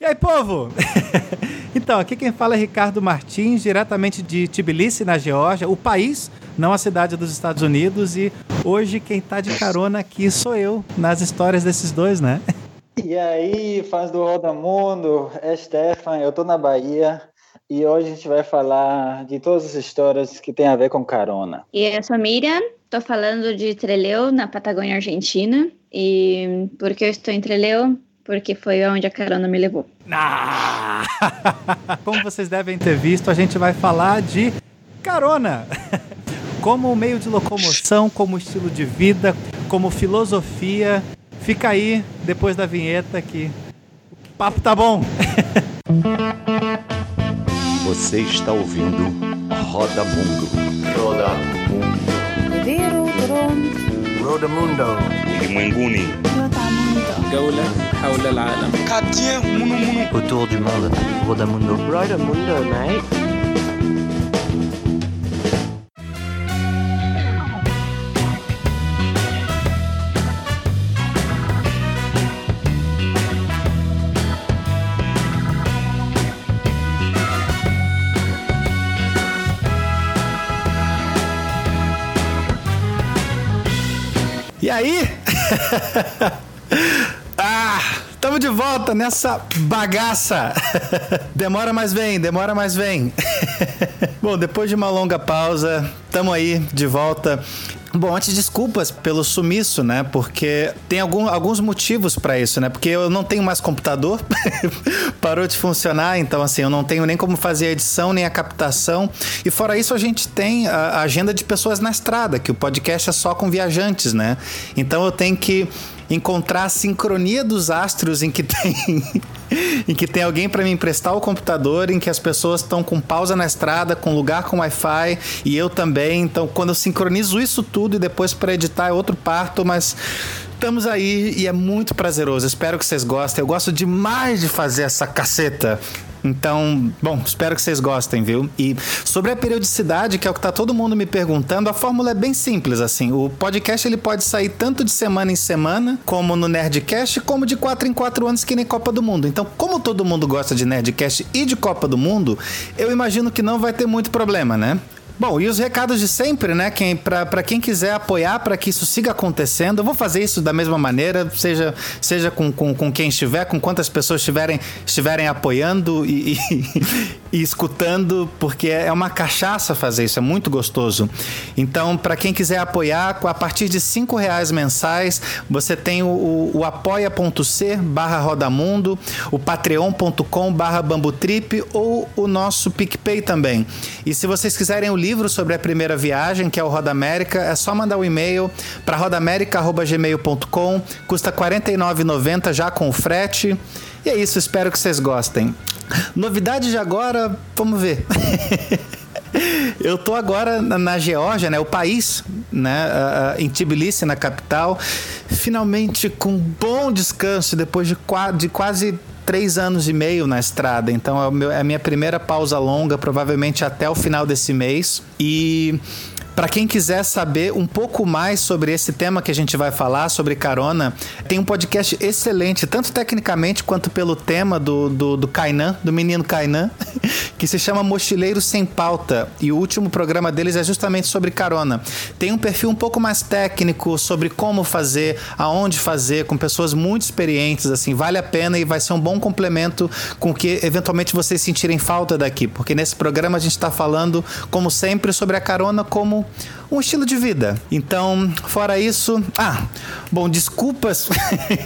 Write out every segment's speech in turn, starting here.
E aí, povo? então, aqui quem fala é Ricardo Martins, diretamente de Tbilisi, na Geórgia, o país, não a cidade dos Estados Unidos. E hoje quem tá de carona aqui sou eu, nas histórias desses dois, né? E aí, fãs do Roda Mundo, é Stefan, eu tô na Bahia. E hoje a gente vai falar de todas as histórias que tem a ver com carona. E eu sou a Miriam, tô falando de Treleu, na Patagônia Argentina. E por que eu estou em Treleu? porque foi onde a carona me levou. Ah! Como vocês devem ter visto, a gente vai falar de carona. Como meio de locomoção, como estilo de vida, como filosofia. Fica aí depois da vinheta que o papo tá bom. Você está ouvindo Roda Mundo. Roda Mundo. Roda Mundo. Roda Mundo. Roda Mundo. Autour du monde. Rodamundo. Rodamundo, mate. E aí? ah, estamos de volta nessa bagaça. demora, mas vem, demora, mas vem. Bom, depois de uma longa pausa, estamos aí de volta. Bom, antes, desculpas pelo sumiço, né? Porque tem algum, alguns motivos para isso, né? Porque eu não tenho mais computador, parou de funcionar, então, assim, eu não tenho nem como fazer a edição nem a captação. E fora isso, a gente tem a agenda de pessoas na estrada, que o podcast é só com viajantes, né? Então eu tenho que encontrar a sincronia dos astros em que tem em que tem alguém para me emprestar o computador, em que as pessoas estão com pausa na estrada, com lugar com Wi-Fi e eu também. Então, quando eu sincronizo isso tudo e depois para editar é outro parto, mas estamos aí e é muito prazeroso. Espero que vocês gostem. Eu gosto demais de fazer essa caceta. Então, bom, espero que vocês gostem, viu? E sobre a periodicidade, que é o que tá todo mundo me perguntando, a fórmula é bem simples, assim. O podcast ele pode sair tanto de semana em semana, como no Nerdcast, como de 4 em 4 anos, que nem Copa do Mundo. Então, como todo mundo gosta de Nerdcast e de Copa do Mundo, eu imagino que não vai ter muito problema, né? Bom, e os recados de sempre, né? Quem, para quem quiser apoiar para que isso siga acontecendo, eu vou fazer isso da mesma maneira, seja, seja com, com, com quem estiver, com quantas pessoas estiverem, estiverem apoiando e, e, e escutando, porque é uma cachaça fazer isso, é muito gostoso. Então, para quem quiser apoiar, a partir de cinco reais mensais, você tem o, o, o apoia.c barra rodamundo, o patreon.com barra bambutrip ou o nosso PicPay também. E se vocês quiserem o livro sobre a primeira viagem, que é o Roda América, é só mandar um e-mail para rodamerica.gmail.com, custa R$ 49,90 já com o frete. E é isso, espero que vocês gostem. Novidade de agora, vamos ver. Eu tô agora na Geórgia, né, o país, né, em Tbilisi, na capital, finalmente com bom descanso depois de, de quase três anos e meio na estrada, então é, é a minha primeira pausa longa, provavelmente até o final desse mês. E para quem quiser saber um pouco mais sobre esse tema que a gente vai falar, sobre carona, tem um podcast excelente, tanto tecnicamente quanto pelo tema do, do, do Kainan, do menino Kainan, que se chama Mochileiro Sem Pauta. E o último programa deles é justamente sobre carona. Tem um perfil um pouco mais técnico sobre como fazer, aonde fazer, com pessoas muito experientes, assim, vale a pena e vai ser um bom complemento com que eventualmente vocês sentirem falta daqui, porque nesse programa a gente está falando, como sempre, sobre a carona como um estilo de vida. Então, fora isso, ah, bom, desculpas,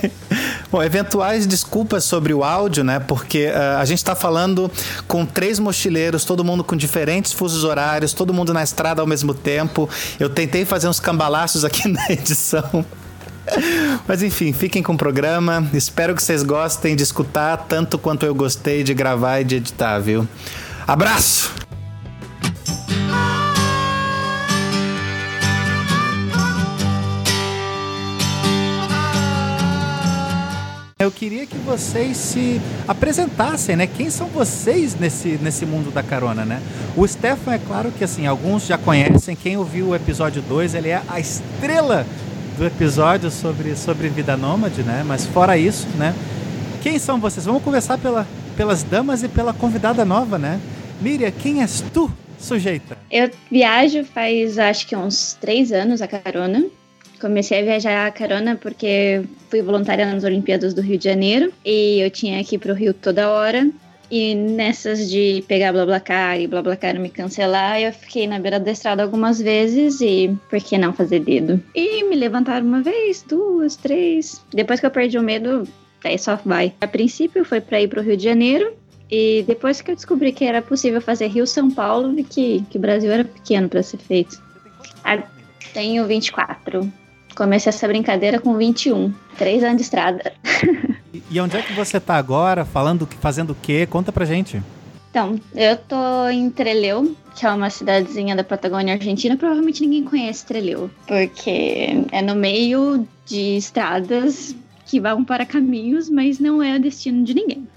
bom, eventuais desculpas sobre o áudio, né? Porque uh, a gente está falando com três mochileiros, todo mundo com diferentes fusos horários, todo mundo na estrada ao mesmo tempo. Eu tentei fazer uns cambalaços aqui na edição. Mas enfim, fiquem com o programa. Espero que vocês gostem de escutar tanto quanto eu gostei de gravar e de editar, viu? Abraço! Que vocês se apresentassem, né? Quem são vocês nesse, nesse mundo da carona, né? O Stefan, é claro que assim, alguns já conhecem. Quem ouviu o episódio 2, ele é a estrela do episódio sobre, sobre vida nômade, né? Mas fora isso, né? Quem são vocês? Vamos conversar pela, pelas damas e pela convidada nova, né? Miriam, quem és tu, sujeita? Eu viajo faz acho que uns três anos a carona. Comecei a viajar a carona porque fui voluntária nas Olimpíadas do Rio de Janeiro e eu tinha que ir pro Rio toda hora. E nessas de pegar BlaBlaCar e BlaBlaCar me cancelar, eu fiquei na beira da estrada algumas vezes e por que não fazer dedo? E me levantaram uma vez, duas, três. Depois que eu perdi o medo, aí só vai. A princípio foi para ir pro Rio de Janeiro, e depois que eu descobri que era possível fazer Rio-São Paulo, vi que, que o Brasil era pequeno para ser feito. Ah, tenho 24. Comecei essa brincadeira com 21. Três anos de estrada. E onde é que você tá agora? Falando, fazendo o quê? Conta pra gente. Então, eu tô em Treleu, que é uma cidadezinha da Patagônia Argentina. Provavelmente ninguém conhece Treleu, porque é no meio de estradas que vão para caminhos, mas não é o destino de ninguém.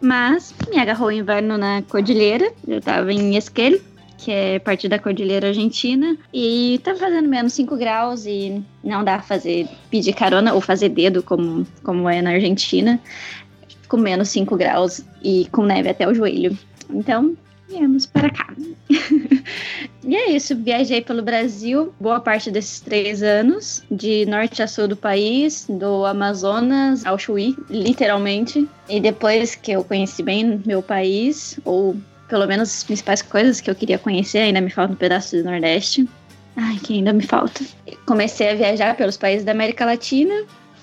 Mas me agarrou o inverno na cordilheira, eu tava em Esquel, que é parte da cordilheira argentina, e tá fazendo menos 5 graus e não dá fazer pedir carona ou fazer dedo como, como é na Argentina, com menos 5 graus e com neve até o joelho. Então, viemos para cá. e é isso, viajei pelo Brasil boa parte desses três anos, de norte a sul do país, do Amazonas ao Chuí, literalmente. E depois que eu conheci bem meu país, ou pelo menos as principais coisas que eu queria conhecer, ainda me falta um pedaço do Nordeste. Ai, que ainda me falta. Comecei a viajar pelos países da América Latina.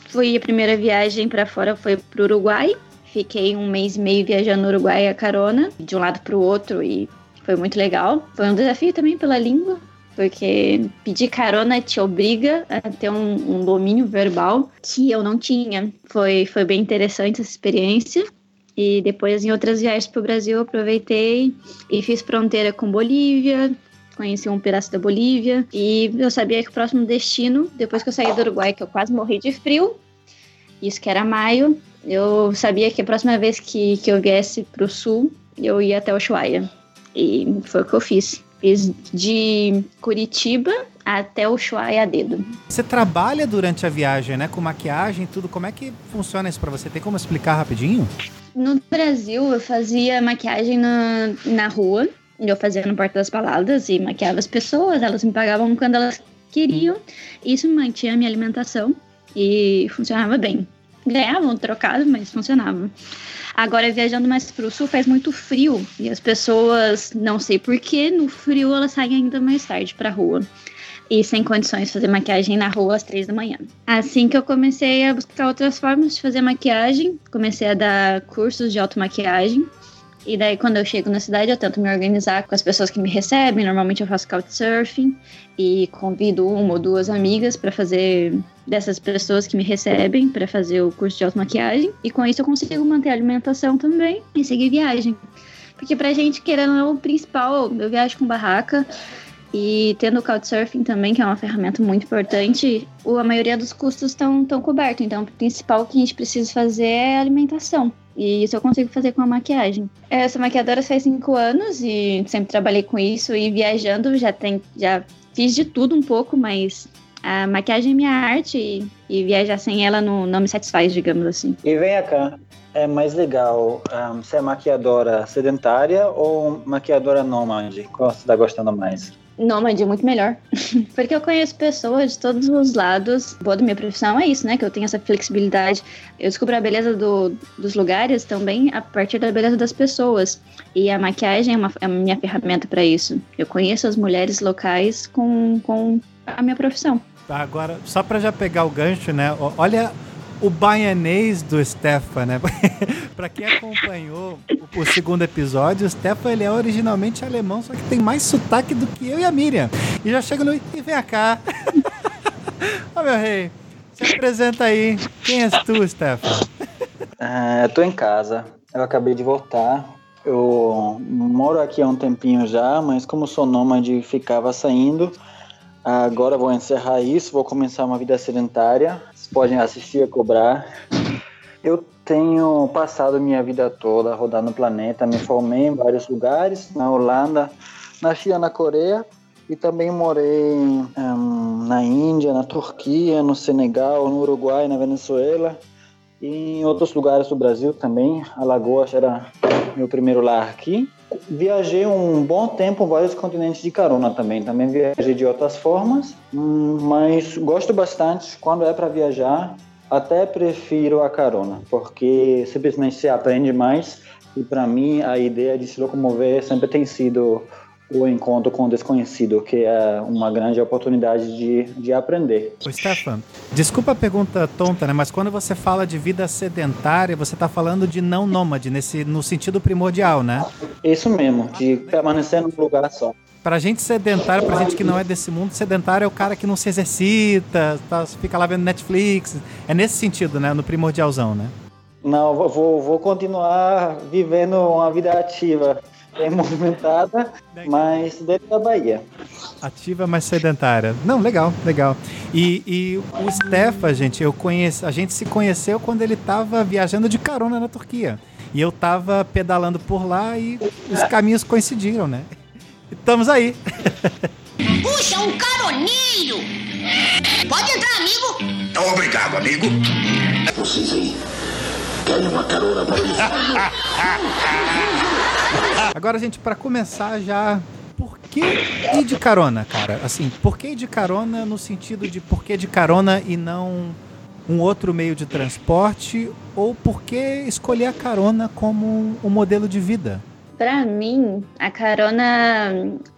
Fui a primeira viagem para fora foi para o Uruguai. Fiquei um mês e meio viajando no Uruguai a carona, de um lado para o outro e foi muito legal. Foi um desafio também pela língua, porque pedir carona te obriga a ter um, um domínio verbal que eu não tinha. Foi, foi bem interessante essa experiência. E depois, em outras viagens para o Brasil, aproveitei e fiz fronteira com Bolívia, conheci um pedaço da Bolívia. E eu sabia que o próximo destino, depois que eu saí do Uruguai, que eu quase morri de frio, isso que era maio, eu sabia que a próxima vez que, que eu viesse para o sul, eu ia até Ushuaia. E foi o que eu fiz. Fiz de Curitiba até Ushuaia a dedo. Você trabalha durante a viagem, né? Com maquiagem e tudo. Como é que funciona isso para você? Tem como explicar rapidinho? No Brasil, eu fazia maquiagem na, na rua. Eu fazia no Porta das Baladas e maquiava as pessoas. Elas me pagavam quando elas queriam. Isso mantinha a minha alimentação e funcionava bem. Ganhava um trocado, mas funcionava. Agora, viajando mais pro sul, faz muito frio. E as pessoas, não sei porquê, no frio elas saem ainda mais tarde pra rua e sem condições de fazer maquiagem na rua às três da manhã. Assim que eu comecei a buscar outras formas de fazer maquiagem, comecei a dar cursos de automaquiagem. E daí, quando eu chego na cidade, eu tento me organizar com as pessoas que me recebem. Normalmente, eu faço couchsurfing e convido uma ou duas amigas para fazer dessas pessoas que me recebem para fazer o curso de automaquiagem. E com isso, eu consigo manter a alimentação também e seguir viagem. Porque pra gente, querendo não, o principal, eu viajo com barraca, e tendo o Couchsurfing também, que é uma ferramenta muito importante, a maioria dos custos estão cobertos. Então, o principal que a gente precisa fazer é a alimentação. E isso eu consigo fazer com a maquiagem. Eu sou maquiadora faz cinco anos e sempre trabalhei com isso. E viajando já, tem, já fiz de tudo um pouco, mas a maquiagem é minha arte e, e viajar sem ela não, não me satisfaz, digamos assim. E vem cá, é mais legal um, ser maquiadora sedentária ou maquiadora nômade? Qual você está gostando mais? Nômade é muito melhor. Porque eu conheço pessoas de todos os lados. Boa da minha profissão é isso, né? Que eu tenho essa flexibilidade. Eu descubro a beleza do, dos lugares também a partir da beleza das pessoas. E a maquiagem é, uma, é a minha ferramenta para isso. Eu conheço as mulheres locais com, com a minha profissão. Agora, só para já pegar o gancho, né? Olha o baianês do Stefan, né? pra quem acompanhou o, o, segundo episódio, o Stefan ele é originalmente alemão, só que tem mais sotaque do que eu e a Miriam. E já chega no. E vem cá. Ô oh, meu rei, se apresenta aí. Quem és tu, Stefan? Uh, eu tô em casa. Eu acabei de voltar. Eu moro aqui há um tempinho já, mas como sou nômade, ficava saindo. Agora vou encerrar isso, vou começar uma vida sedentária podem assistir a cobrar. Eu tenho passado minha vida toda rodando o planeta, me formei em vários lugares, na Holanda, na China, na Coreia, e também morei um, na Índia, na Turquia, no Senegal, no Uruguai, na Venezuela. e em outros lugares do Brasil também. Alagoas era meu primeiro lar aqui. Viajei um bom tempo em vários continentes de carona também. Também viajei de outras formas, hum, mas gosto bastante quando é para viajar. Até prefiro a carona, porque simplesmente se aprende mais. E para mim, a ideia de se locomover sempre tem sido o encontro com o desconhecido, que é uma grande oportunidade de, de aprender. Ô Stefan, desculpa a pergunta tonta, né? Mas quando você fala de vida sedentária, você está falando de não nômade, nesse, no sentido primordial, né? Isso mesmo, de permanecer num lugar só. Pra gente sedentário, pra gente que não é desse mundo, sedentário é o cara que não se exercita, tá, fica lá vendo Netflix. É nesse sentido, né? No primordialzão, né? Não, vou, vou continuar vivendo uma vida ativa bem movimentada, mas dentro da Bahia. Ativa, mas sedentária. Não, legal, legal. E, e o Stefan, gente, eu conheço, a gente se conheceu quando ele estava viajando de carona na Turquia. E eu estava pedalando por lá e os caminhos coincidiram, né? Estamos aí. Puxa, um caroneiro! Pode entrar, amigo! Obrigado, amigo. Vocês aí, querem uma carona para eles? Agora, gente, para começar já, por que ir de carona, cara? Assim, por que ir de carona no sentido de por que de carona e não um outro meio de transporte? Ou por que escolher a carona como um modelo de vida? Para mim, a carona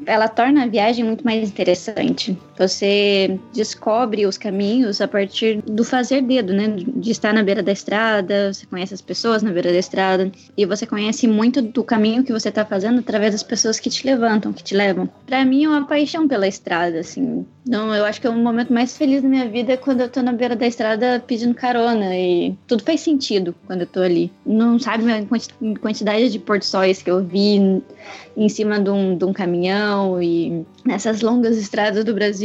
ela torna a viagem muito mais interessante. Você descobre os caminhos a partir do fazer dedo, né? De estar na beira da estrada, você conhece as pessoas na beira da estrada e você conhece muito do caminho que você está fazendo através das pessoas que te levantam, que te levam. Para mim é uma paixão pela estrada, assim. Não, eu acho que é o momento mais feliz da minha vida é quando eu tô na beira da estrada pedindo carona e tudo faz sentido quando eu tô ali. Não sabe a quantidade de porto-sóis que eu vi em cima de um, de um caminhão e nessas longas estradas do Brasil.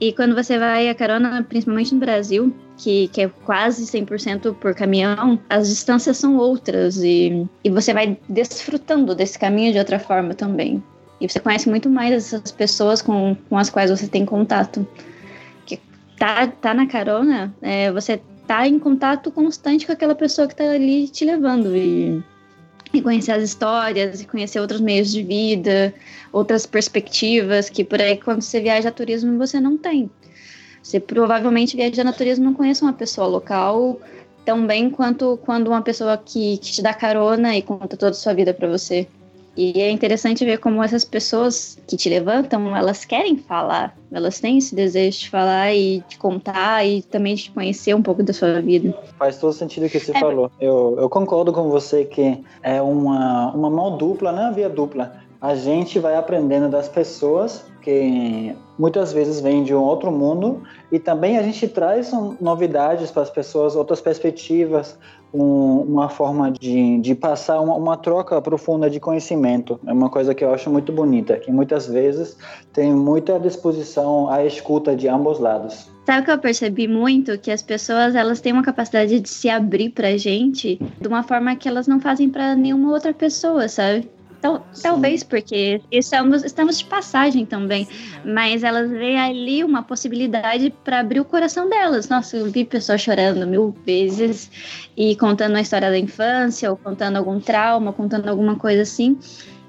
E quando você vai a carona, principalmente no Brasil, que, que é quase 100% por caminhão, as distâncias são outras e, e você vai desfrutando desse caminho de outra forma também. E você conhece muito mais essas pessoas com, com as quais você tem contato. Que tá, tá na carona, é, você tá em contato constante com aquela pessoa que tá ali te levando. E e conhecer as histórias e conhecer outros meios de vida, outras perspectivas que por aí quando você viaja a turismo você não tem. Você provavelmente viaja a turismo não conhece uma pessoa local tão bem quanto quando uma pessoa que, que te dá carona e conta toda a sua vida para você. E é interessante ver como essas pessoas que te levantam, elas querem falar, elas têm esse desejo de falar e de contar e também de conhecer um pouco da sua vida. Faz todo sentido o que você é. falou. Eu, eu concordo com você que é uma, uma mão dupla, não é via dupla. A gente vai aprendendo das pessoas que muitas vezes vêm de um outro mundo e também a gente traz novidades para as pessoas, outras perspectivas, um, uma forma de, de passar uma, uma, troca profunda de conhecimento. É uma coisa que eu acho muito bonita, que muitas vezes tem muita disposição à escuta de ambos lados. Sabe o que eu percebi muito? Que as pessoas elas têm uma capacidade de se abrir pra gente de uma forma que elas não fazem para nenhuma outra pessoa, sabe? Tal, talvez porque estamos, estamos de passagem também, mas elas veem ali uma possibilidade para abrir o coração delas. Nossa, eu vi pessoas chorando mil vezes e contando a história da infância, ou contando algum trauma, contando alguma coisa assim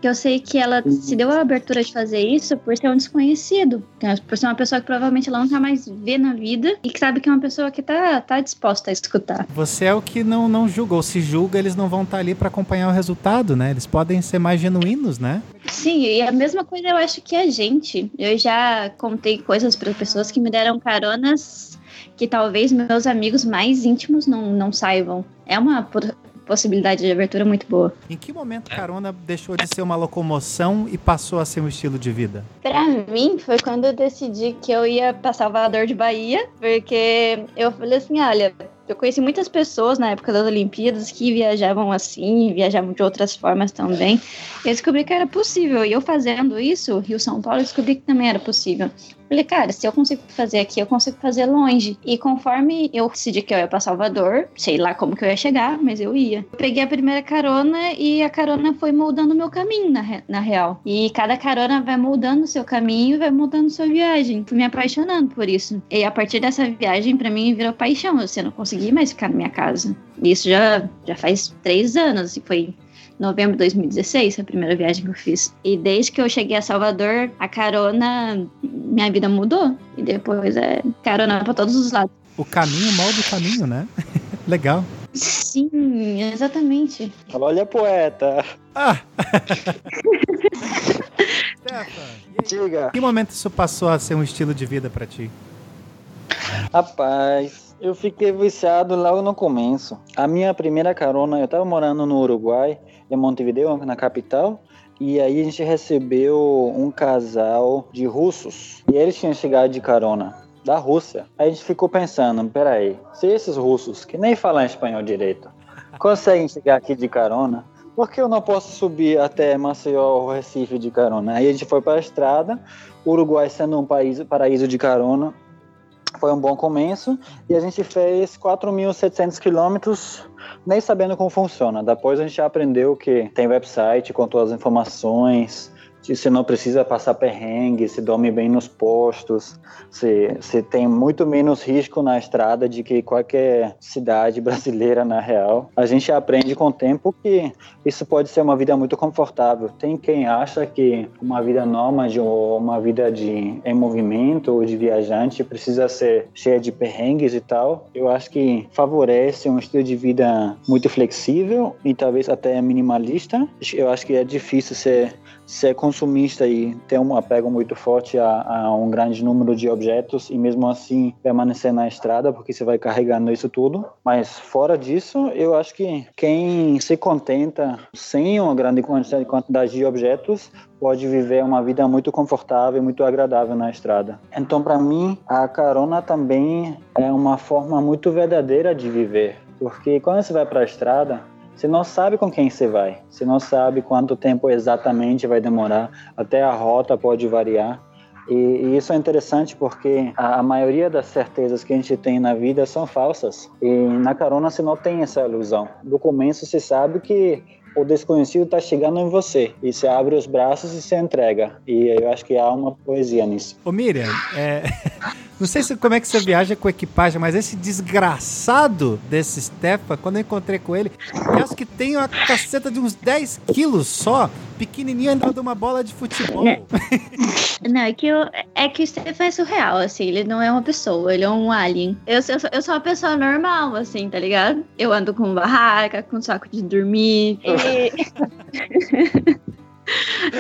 que eu sei que ela se deu a abertura de fazer isso por ser um desconhecido, né? por ser uma pessoa que provavelmente ela nunca mais vê na vida e que sabe que é uma pessoa que tá, tá disposta a escutar. Você é o que não, não julga, ou se julga, eles não vão estar tá ali para acompanhar o resultado, né? Eles podem ser mais genuínos, né? Sim, e a mesma coisa eu acho que a gente. Eu já contei coisas para pessoas que me deram caronas que talvez meus amigos mais íntimos não, não saibam. É uma possibilidade de abertura muito boa. Em que momento carona deixou de ser uma locomoção e passou a ser um estilo de vida? Para mim, foi quando eu decidi que eu ia para Salvador de Bahia, porque eu falei assim: olha, eu conheci muitas pessoas na época das Olimpíadas que viajavam assim, viajavam de outras formas também. Eu descobri que era possível. E eu fazendo isso, Rio São Paulo, eu descobri que também era possível. Falei, cara, se eu consigo fazer aqui, eu consigo fazer longe. E conforme eu decidi que eu ia pra Salvador, sei lá como que eu ia chegar, mas eu ia. Eu peguei a primeira carona e a carona foi moldando o meu caminho, na, na real. E cada carona vai moldando o seu caminho, vai moldando sua viagem. Fui me apaixonando por isso. E a partir dessa viagem, para mim, virou paixão. Você não consegui mais ficar na minha casa. Isso já, já faz três anos, e foi novembro de 2016, a primeira viagem que eu fiz. E desde que eu cheguei a Salvador, a carona, minha vida mudou. E depois é carona para todos os lados. O caminho molda o caminho, né? Legal. Sim, exatamente. Olha, poeta. Ah! Diga. Que momento isso passou a ser um estilo de vida para ti? Rapaz, eu fiquei viciado logo no começo. A minha primeira carona, eu tava morando no Uruguai, em Montevideo, na capital, e aí a gente recebeu um casal de russos. E eles tinham chegado de carona da Rússia. Aí a gente ficou pensando, peraí, se esses russos, que nem falam espanhol direito, conseguem chegar aqui de carona, por que eu não posso subir até Maceió ou Recife de carona? Aí a gente foi para a estrada, Uruguai sendo um país, paraíso de carona, foi um bom começo e a gente fez 4.700 quilômetros nem sabendo como funciona. Depois a gente aprendeu que tem website com todas as informações, você não precisa passar perrengue, se dorme bem nos postos, se, se tem muito menos risco na estrada de que qualquer cidade brasileira na real. A gente aprende com o tempo que isso pode ser uma vida muito confortável. Tem quem acha que uma vida nômade ou uma vida de em movimento ou de viajante precisa ser cheia de perrengues e tal. Eu acho que favorece um estilo de vida muito flexível e talvez até minimalista. Eu acho que é difícil ser ser consumista e ter um apego muito forte a, a, um grande número de objetos e mesmo assim permanecer na estrada porque você vai carregando isso tudo. Mas fora disso, eu acho que quem se contenta sem uma grande quantidade de objetos pode viver uma vida muito confortável muito agradável na estrada. Então, para mim, a carona também é uma forma muito verdadeira de viver, porque quando você vai para a estrada, você não sabe com quem você vai. Você não sabe quanto tempo exatamente vai demorar. Até a rota pode variar. E, e, isso é interessante porque a, a, maioria das certezas que a gente tem na vida são falsas. E na carona você não tem essa ilusão. Do começo você sabe que o desconhecido está chegando em você. E você abre os braços e se entrega. E eu acho que há uma poesia nisso. Ô Miriam, é... não sei se, como é que você viaja com equipagem, mas esse desgraçado desse Stefa, quando eu encontrei com ele, eu acho que tem uma caceta de uns 10 quilos só, pequenininho andando uma bola de futebol. Não, é que, eu, é que o Stefan é surreal, assim, ele não é uma pessoa, ele é um alien. Eu, eu, sou, eu sou uma pessoa normal, assim, tá ligado? Eu ando com barraca, com saco de dormir.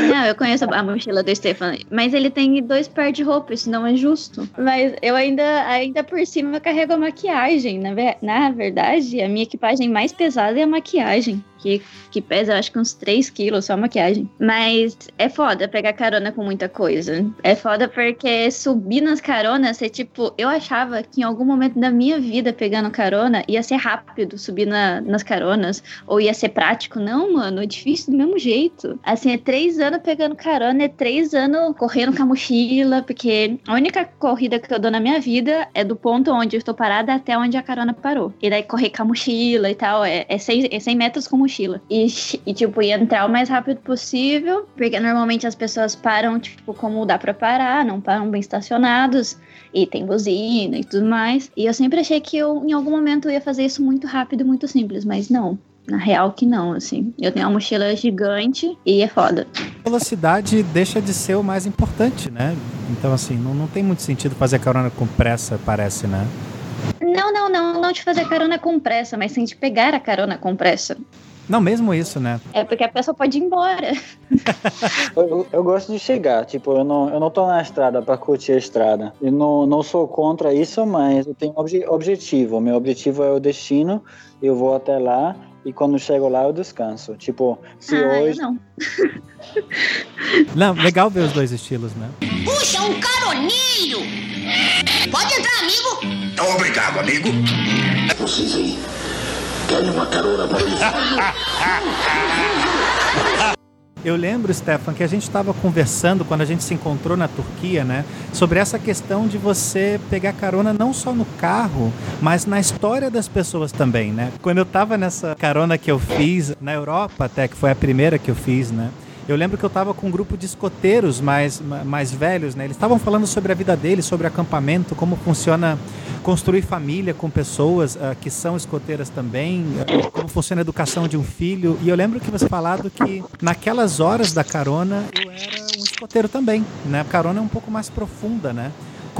Não, eu conheço a mochila do Stefan, mas ele tem dois pares de roupas, isso não é justo. Mas eu ainda, ainda por cima carrego a maquiagem. Na, na verdade, a minha equipagem mais pesada é a maquiagem que, que pesa acho que uns 3 quilos só maquiagem. Mas é foda pegar carona com muita coisa. É foda porque subir nas caronas, é tipo, eu achava que em algum momento da minha vida pegando carona ia ser rápido subir na, nas caronas, ou ia ser prático. Não, mano, é difícil do mesmo jeito. Assim, é três anos pegando carona, é três anos correndo com a mochila, porque a única corrida que eu dou na minha vida é do ponto onde eu estou parada até onde a carona parou. E daí correr com a mochila e tal, é, é, 100, é 100 metros com mochila mochila. E, e, tipo, ia entrar o mais rápido possível, porque normalmente as pessoas param, tipo, como dá pra parar, não param bem estacionados, e tem buzina e tudo mais. E eu sempre achei que eu, em algum momento, ia fazer isso muito rápido, muito simples, mas não. Na real que não, assim. Eu tenho uma mochila gigante e é foda. Velocidade deixa de ser o mais importante, né? Então, assim, não, não tem muito sentido fazer carona com pressa, parece, né? Não, não, não, não de fazer carona com pressa, mas sim de pegar a carona com pressa. Não, mesmo isso, né? É porque a pessoa pode ir embora. eu, eu, gosto de chegar, tipo, eu não, eu não tô na estrada para curtir a estrada. Eu não, não sou contra isso, mas eu tenho um obje, objetivo. Meu objetivo é o destino, eu vou até lá e quando chego lá eu descanso. Tipo, se ah, hoje. Não. não, legal ver os dois estilos, né? Puxa, um caroneiro! Pode entrar, amigo! Obrigado, amigo. Vocês aí. Querem uma carona para Eu lembro, Stefan, que a gente estava conversando quando a gente se encontrou na Turquia, né? Sobre essa questão de você pegar carona não só no carro, mas na história das pessoas também, né? Quando eu estava nessa carona que eu fiz na Europa, até que foi a primeira que eu fiz, né? Eu lembro que eu estava com um grupo de escoteiros mais, mais velhos, né? Eles estavam falando sobre a vida deles, sobre acampamento, como funciona construir família com pessoas uh, que são escoteiras também, uh, como funciona a educação de um filho. E eu lembro que você falado que naquelas horas da carona eu era um escoteiro também, né? A carona é um pouco mais profunda, né?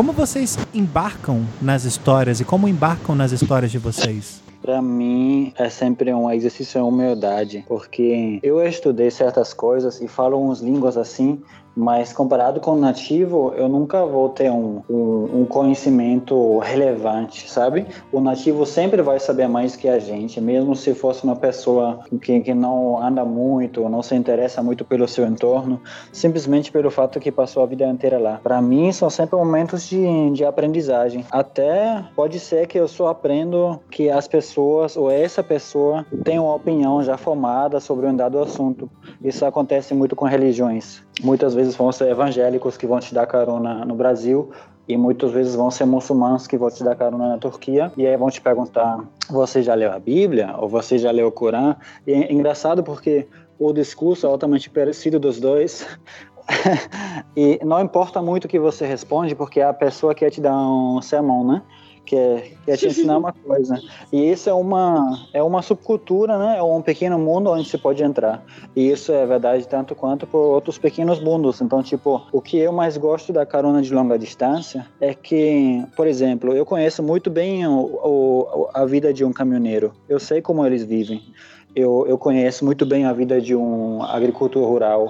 Como vocês embarcam nas histórias e como embarcam nas histórias de vocês? Para mim é sempre um exercício de humildade, porque eu estudei certas coisas e falo uns línguas assim mas comparado com o nativo, eu nunca vou ter um, um, um, conhecimento relevante, sabe? O nativo sempre vai saber mais que a gente, mesmo se fosse uma pessoa que, que não anda muito, não se interessa muito pelo seu entorno, simplesmente pelo fato que passou a vida inteira lá. Para mim, são sempre momentos de, de aprendizagem. Até pode ser que eu só aprendo que as pessoas, ou essa pessoa, tem uma opinião já formada sobre um dado assunto. Isso acontece muito com religiões. Muitas vezes vão ser evangélicos que vão te dar carona no Brasil e muitas vezes vão ser muçulmanos que vão te dar carona na Turquia e aí vão te perguntar: você já leu a Bíblia ou você já leu o Corão? E é engraçado porque o discurso é altamente parecido dos dois. e não importa muito o que você responde, porque a pessoa quer te dar um sermão, né? Quer, quer te ensinar uma coisa. E isso é uma, é uma subcultura, né? É um pequeno mundo onde você pode entrar. E isso é verdade tanto quanto por outros pequenos mundos. Então, tipo, o que eu mais gosto da carona de longa distância é que, por exemplo, eu conheço muito bem o, o a vida de um caminhoneiro. Eu sei como eles vivem. Eu, eu conheço muito bem a vida de um agricultor rural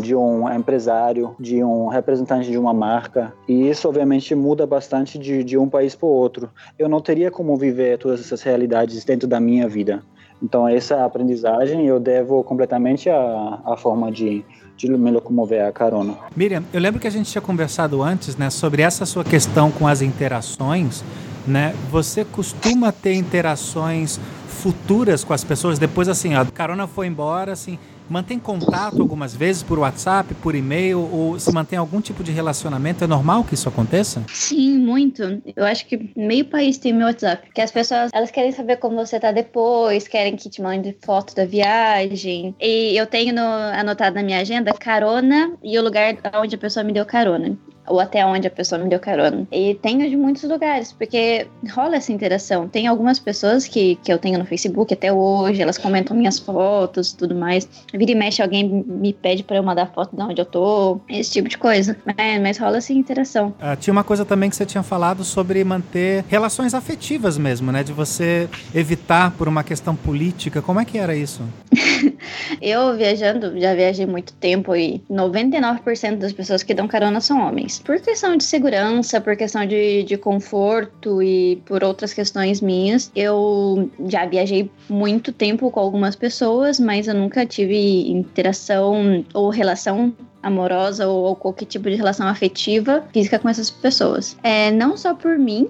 de um empresário, de um representante de uma marca. E isso, obviamente, muda bastante de, de um país para o outro. Eu não teria como viver todas essas realidades dentro da minha vida. Então, essa aprendizagem eu devo completamente à, à forma de, de me locomover a carona. Miriam, eu lembro que a gente tinha conversado antes né, sobre essa sua questão com as interações. Né? Você costuma ter interações futuras com as pessoas depois assim, a carona foi embora, assim, mantém contato algumas vezes por WhatsApp, por e-mail, ou se mantém algum tipo de relacionamento? É normal que isso aconteça? Sim, muito. Eu acho que meio país tem meu WhatsApp. Porque as pessoas, elas querem saber como você tá depois, querem que te mande foto da viagem. E eu tenho no, anotado na minha agenda carona e o lugar onde a pessoa me deu carona ou até onde a pessoa me deu carona. E tenho de muitos lugares, porque rola essa interação. Tem algumas pessoas que, que eu tenho no Facebook até hoje, elas comentam minhas fotos e tudo mais. Vira e mexe, alguém me pede para eu mandar foto de onde eu tô, esse tipo de coisa. Mas, mas rola essa interação. Ah, tinha uma coisa também que você tinha falado sobre manter relações afetivas mesmo, né? De você evitar por uma questão política. Como é que era isso? eu viajando, já viajei muito tempo e 99% das pessoas que dão carona são homens por questão de segurança, por questão de, de conforto e por outras questões minhas. Eu já viajei muito tempo com algumas pessoas, mas eu nunca tive interação ou relação amorosa ou, ou, qualquer tipo de relação afetiva física com essas pessoas. É, não só por mim,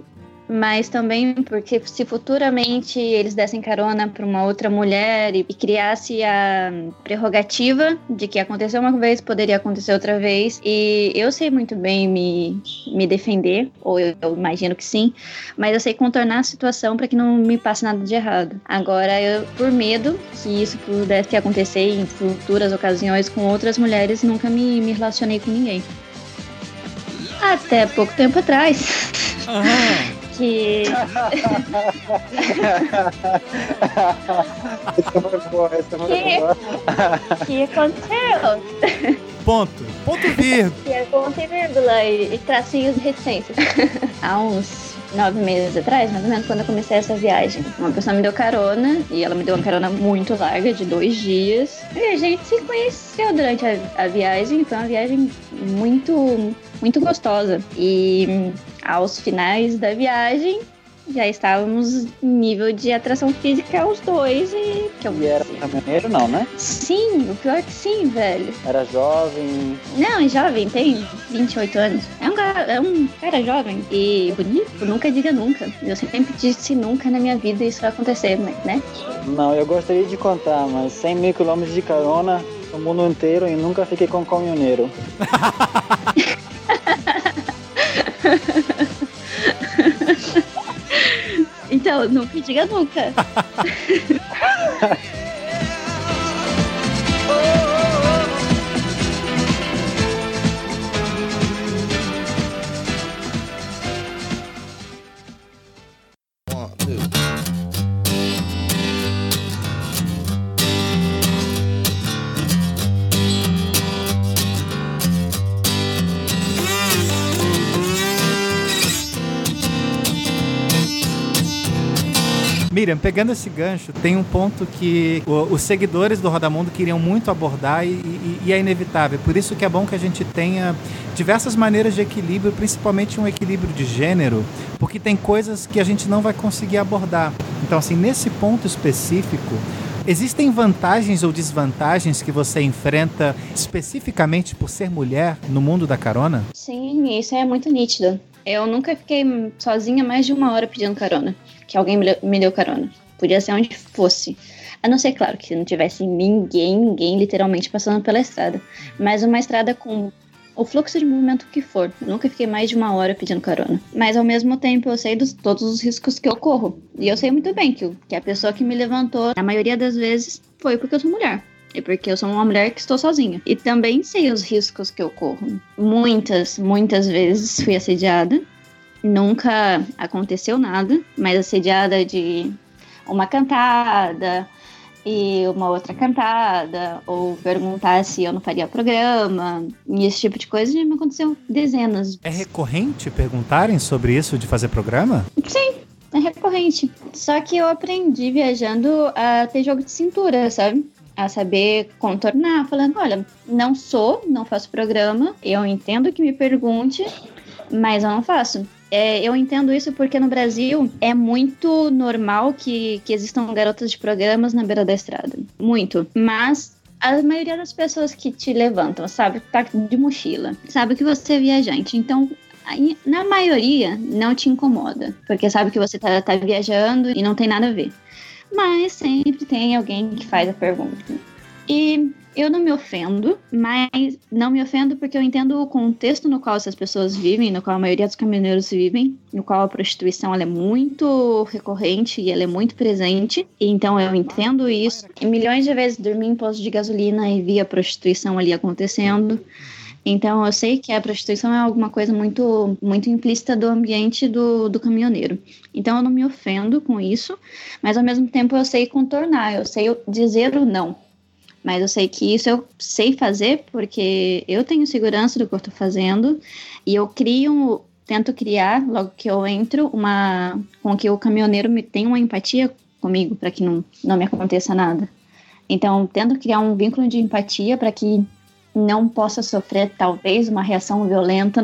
mas também porque se futuramente eles dessem carona para uma outra mulher e, e, criasse a prerrogativa de que aconteceu uma vez, poderia acontecer outra vez, e eu sei muito bem me, me defender, ou eu, eu imagino que sim, mas eu sei contornar a situação para que não me passe nada de errado. Agora, eu, por medo que isso pudesse acontecer em futuras ocasiões com outras mulheres, nunca me, me relacionei com ninguém. Até pouco tempo atrás. Uhum que. essa foi boa, essa foi que... boa. que aconteceu? Ponto. Ponto vírgula. Que é ponto e vírgula e, e tracinhos reticências. Há uns nove meses atrás, mais ou menos, quando eu comecei essa viagem. Uma pessoa me deu carona e ela me deu uma carona muito larga, de dois dias. E a gente se conheceu durante a, a viagem. Foi uma viagem muito, muito gostosa. E aos finais da viagem, já estávamos em nível de atração física os dois e que eu E era caminhoneiro não, né? Sim, o pior é que sim, velho. Era jovem. Não, jovem, tem 28 anos. É um cara, é um cara jovem e bonito, nunca diga nunca. Eu sempre disse nunca na minha vida isso vai acontecer, né? Não, eu gostaria de contar, mas 100 mil quilômetros de carona o mundo inteiro e nunca fiquei com caminhoneiro. Então, nunca diga nunca. Miriam, pegando esse gancho, tem um ponto que o- os seguidores do Rodamundo queriam muito abordar e, e- e é inevitável. Por isso que é bom que a gente tenha diversas maneiras de equilíbrio, principalmente um equilíbrio de gênero, porque tem coisas que a gente não vai conseguir abordar. Então, assim, nesse ponto específico, existem vantagens ou desvantagens que você enfrenta especificamente por ser mulher no mundo da carona? Sim, isso é muito nítido. Eu nunca fiquei sozinha mais de uma hora pedindo carona. Que alguém me deu carona. Podia ser onde fosse. A não ser, claro, que não tivesse ninguém, ninguém literalmente passando pela estrada. Mas uma estrada com o fluxo de movimento que for. Eu nunca fiquei mais de uma hora pedindo carona. Mas ao mesmo tempo eu sei dos todos os riscos que eu corro. E eu sei muito bem que, que a pessoa que me levantou, a maioria das vezes, foi porque eu sou mulher. E porque eu sou uma mulher que estou sozinha. E também sei os riscos que eu corro. Muitas, muitas vezes fui assediada. Nunca aconteceu nada, mas assediada de uma cantada e uma outra cantada, ou perguntar se eu não faria programa, e esse tipo de coisa já me aconteceu dezenas. É recorrente perguntarem sobre isso de fazer programa? Sim, é recorrente. Só que eu aprendi viajando a ter jogo de cintura, sabe? A saber contornar, falando, olha, não sou, não faço programa, eu entendo que me pergunte, mas eu não faço. É, eu entendo isso porque no Brasil é muito normal que, que existam garotas de programas na beira da estrada. Muito. Mas a maioria das pessoas que te levantam, sabe, tá de mochila, sabe que você é viajante. Então, na maioria, não te incomoda. Porque sabe que você tá, tá viajando e não tem nada a ver. Mas sempre tem alguém que faz a pergunta. E eu não me ofendo, mas não me ofendo porque eu entendo o contexto no qual essas pessoas vivem, no qual a maioria dos caminhoneiros vivem, no qual a prostituição ela é muito recorrente e ela é muito presente. Então eu entendo isso. E milhões de vezes dormi em posto de gasolina e vi a prostituição ali acontecendo. Então eu sei que a prostituição é alguma coisa muito, muito implícita do ambiente do, do caminhoneiro. Então eu não me ofendo com isso, mas ao mesmo tempo eu sei contornar, eu sei dizer o não. Mas eu sei que isso eu sei fazer porque eu tenho segurança do que eu estou fazendo e eu crio, tento criar, logo que eu entro, uma com que o caminhoneiro me tenha uma empatia comigo para que não, não me aconteça nada. Então, tento criar um vínculo de empatia para que não possa sofrer, talvez, uma reação violenta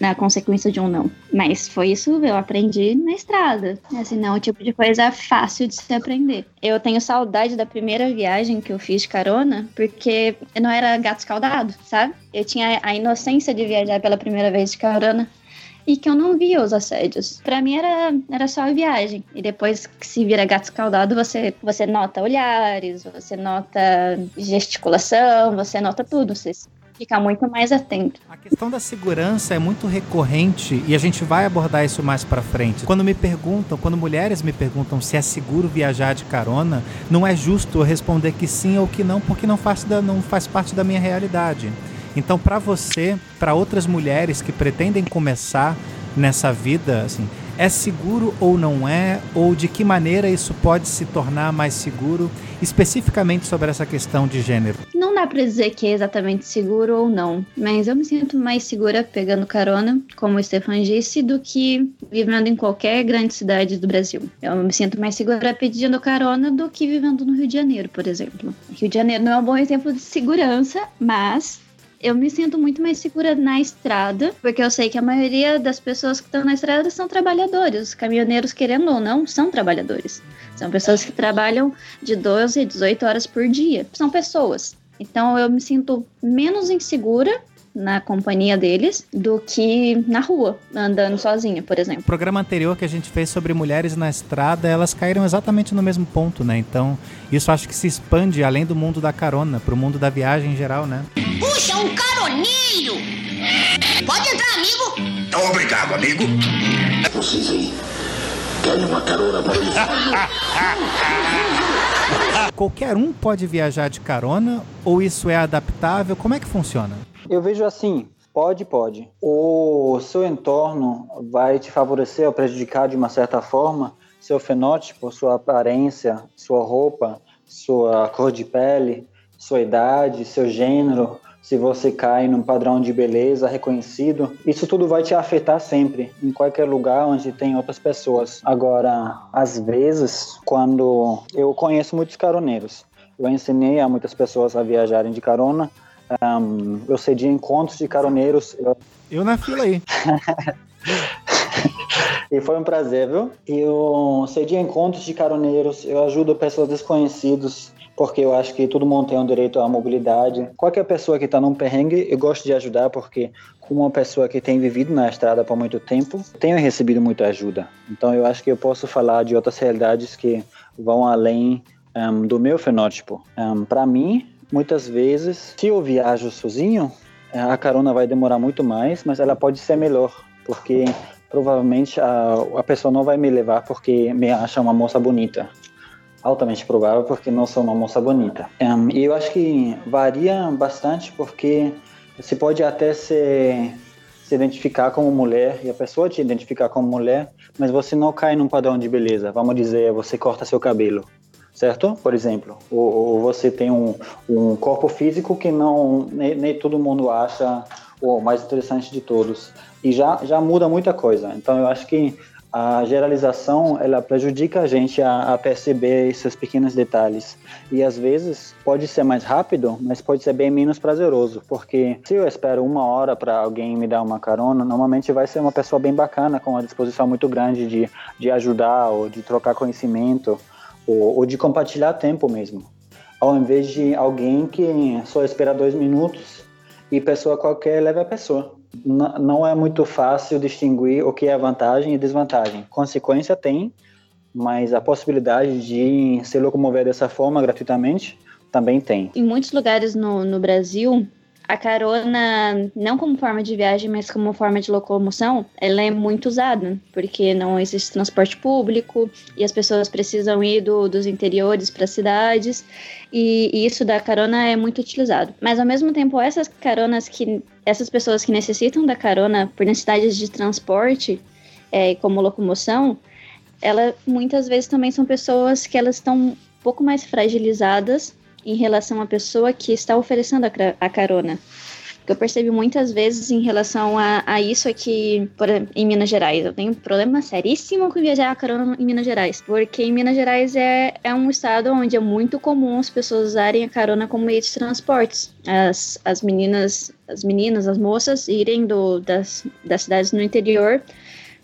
na consequência de um não. Mas foi isso eu aprendi na estrada. Assim, não é o tipo de coisa fácil de se aprender. Eu tenho saudade da primeira viagem que eu fiz de carona, porque eu não era gato escaldado, sabe? Eu tinha a inocência de viajar pela primeira vez de carona e que eu não via os assédios. Para mim era, era só a viagem. E depois que se vira gato escaldado, você, você nota olhares, você nota gesticulação, você nota tudo. Você fica muito mais atento. A questão da segurança é muito recorrente e a gente vai abordar isso mais para frente. Quando me perguntam, quando mulheres me perguntam se é seguro viajar de carona, não é justo eu responder que sim ou que não, porque não faz, da, não faz parte da minha realidade. Então, para você, para outras mulheres que pretendem começar nessa vida, assim, é seguro ou não é? Ou de que maneira isso pode se tornar mais seguro, especificamente sobre essa questão de gênero? Não dá pra dizer que é exatamente seguro ou não, mas eu me sinto mais segura pegando carona, como o Stefan disse, do que vivendo em qualquer grande cidade do Brasil. Eu me sinto mais segura pedindo carona do que vivendo no Rio de Janeiro, por exemplo. Rio de Janeiro não é um bom exemplo de segurança, mas eu me sinto muito mais segura na estrada, porque eu sei que a maioria das pessoas que estão na estrada são trabalhadores. Os caminhoneiros, querendo ou não, são trabalhadores. São pessoas que trabalham de 12 a 18 horas por dia. São pessoas. Então eu me sinto menos insegura na companhia deles do que na rua, andando sozinha, por exemplo. O programa anterior que a gente fez sobre mulheres na estrada, elas caíram exatamente no mesmo ponto, né? Então, isso acho que se expande além do mundo da carona, pro mundo da viagem em geral, né? Puxa, um caroneiro! Pode entrar, amigo! Obrigado, amigo. Vocês aí. Querem uma carona pra isso? Qualquer um pode viajar de carona ou isso é adaptável? Como é que funciona? Eu vejo assim, pode, pode. O seu entorno vai te favorecer ou prejudicar de uma certa forma, seu fenótipo, sua aparência, sua roupa, sua cor de pele, sua idade, seu gênero, se você cai num padrão de beleza reconhecido, isso tudo vai te afetar sempre, em qualquer lugar onde tem outras pessoas. Agora, às vezes, quando eu conheço muitos caroneiros, eu ensinei a muitas pessoas a viajarem de carona, um, eu cedi encontros de caroneiros. Eu, Eu na fila aí. e foi um prazer, viu? Eu cedi encontros de caroneiros, eu ajudo pessoas desconhecidas, porque eu acho que todo mundo tem o direito à mobilidade. Qualquer pessoa que está num perrengue, eu gosto de ajudar, porque como uma pessoa que tem vivido na estrada por muito tempo, tenho recebido muita ajuda. Então eu acho que eu posso falar de outras realidades que vão além um, do meu fenótipo. Um, Para mim, muitas vezes, se eu viajo sozinho, eh, a carona vai demorar muito mais, mas ela pode ser melhor, porque provavelmente a, a pessoa não vai me levar porque me acha uma moça bonita. Altamente provável porque não sou uma moça bonita. Um, e eu acho que varia bastante porque você pode até se, se identificar como mulher e a pessoa te identificar como mulher, mas você não cai num padrão de beleza. Vamos dizer, você corta seu cabelo certo? Por exemplo, ou, ou você tem um, um, corpo físico que não nem, nem, todo mundo acha o mais interessante de todos e já já muda muita coisa. Então eu acho que a generalização ela prejudica a gente a, a perceber esses pequenos detalhes e às vezes pode ser mais rápido, mas pode ser bem menos prazeroso, porque se eu espero uma hora para alguém me dar uma carona, normalmente vai ser uma pessoa bem bacana com uma disposição muito grande de, de ajudar ou de trocar conhecimento ou, de compartilhar tempo mesmo, ao invés de alguém que só espera dois minutos e pessoa qualquer leva a pessoa. N não é muito fácil distinguir o que é vantagem e desvantagem. Consequência tem, mas a possibilidade de se locomover dessa forma gratuitamente também tem. Em muitos lugares no, no Brasil, a carona, não como forma de viagem, mas como forma de locomoção, ela é muito usada, porque não existe transporte público e as pessoas precisam ir do, dos interiores para cidades, e, e, isso da carona é muito utilizado. Mas ao mesmo tempo, essas caronas que. essas pessoas que necessitam da carona por necessidades de transporte, é, como locomoção, ela muitas vezes também são pessoas que elas estão um pouco mais fragilizadas em relação à pessoa que está oferecendo a, carona. Eu percebi muitas vezes em relação a, a isso aqui, por exemplo, em Minas Gerais. Eu tenho um problema seríssimo com viajar a carona em Minas Gerais, porque em Minas Gerais é, é um estado onde é muito comum as pessoas usarem a carona como meio de transportes. As, as meninas, as meninas, as moças irem do, das, das cidades no interior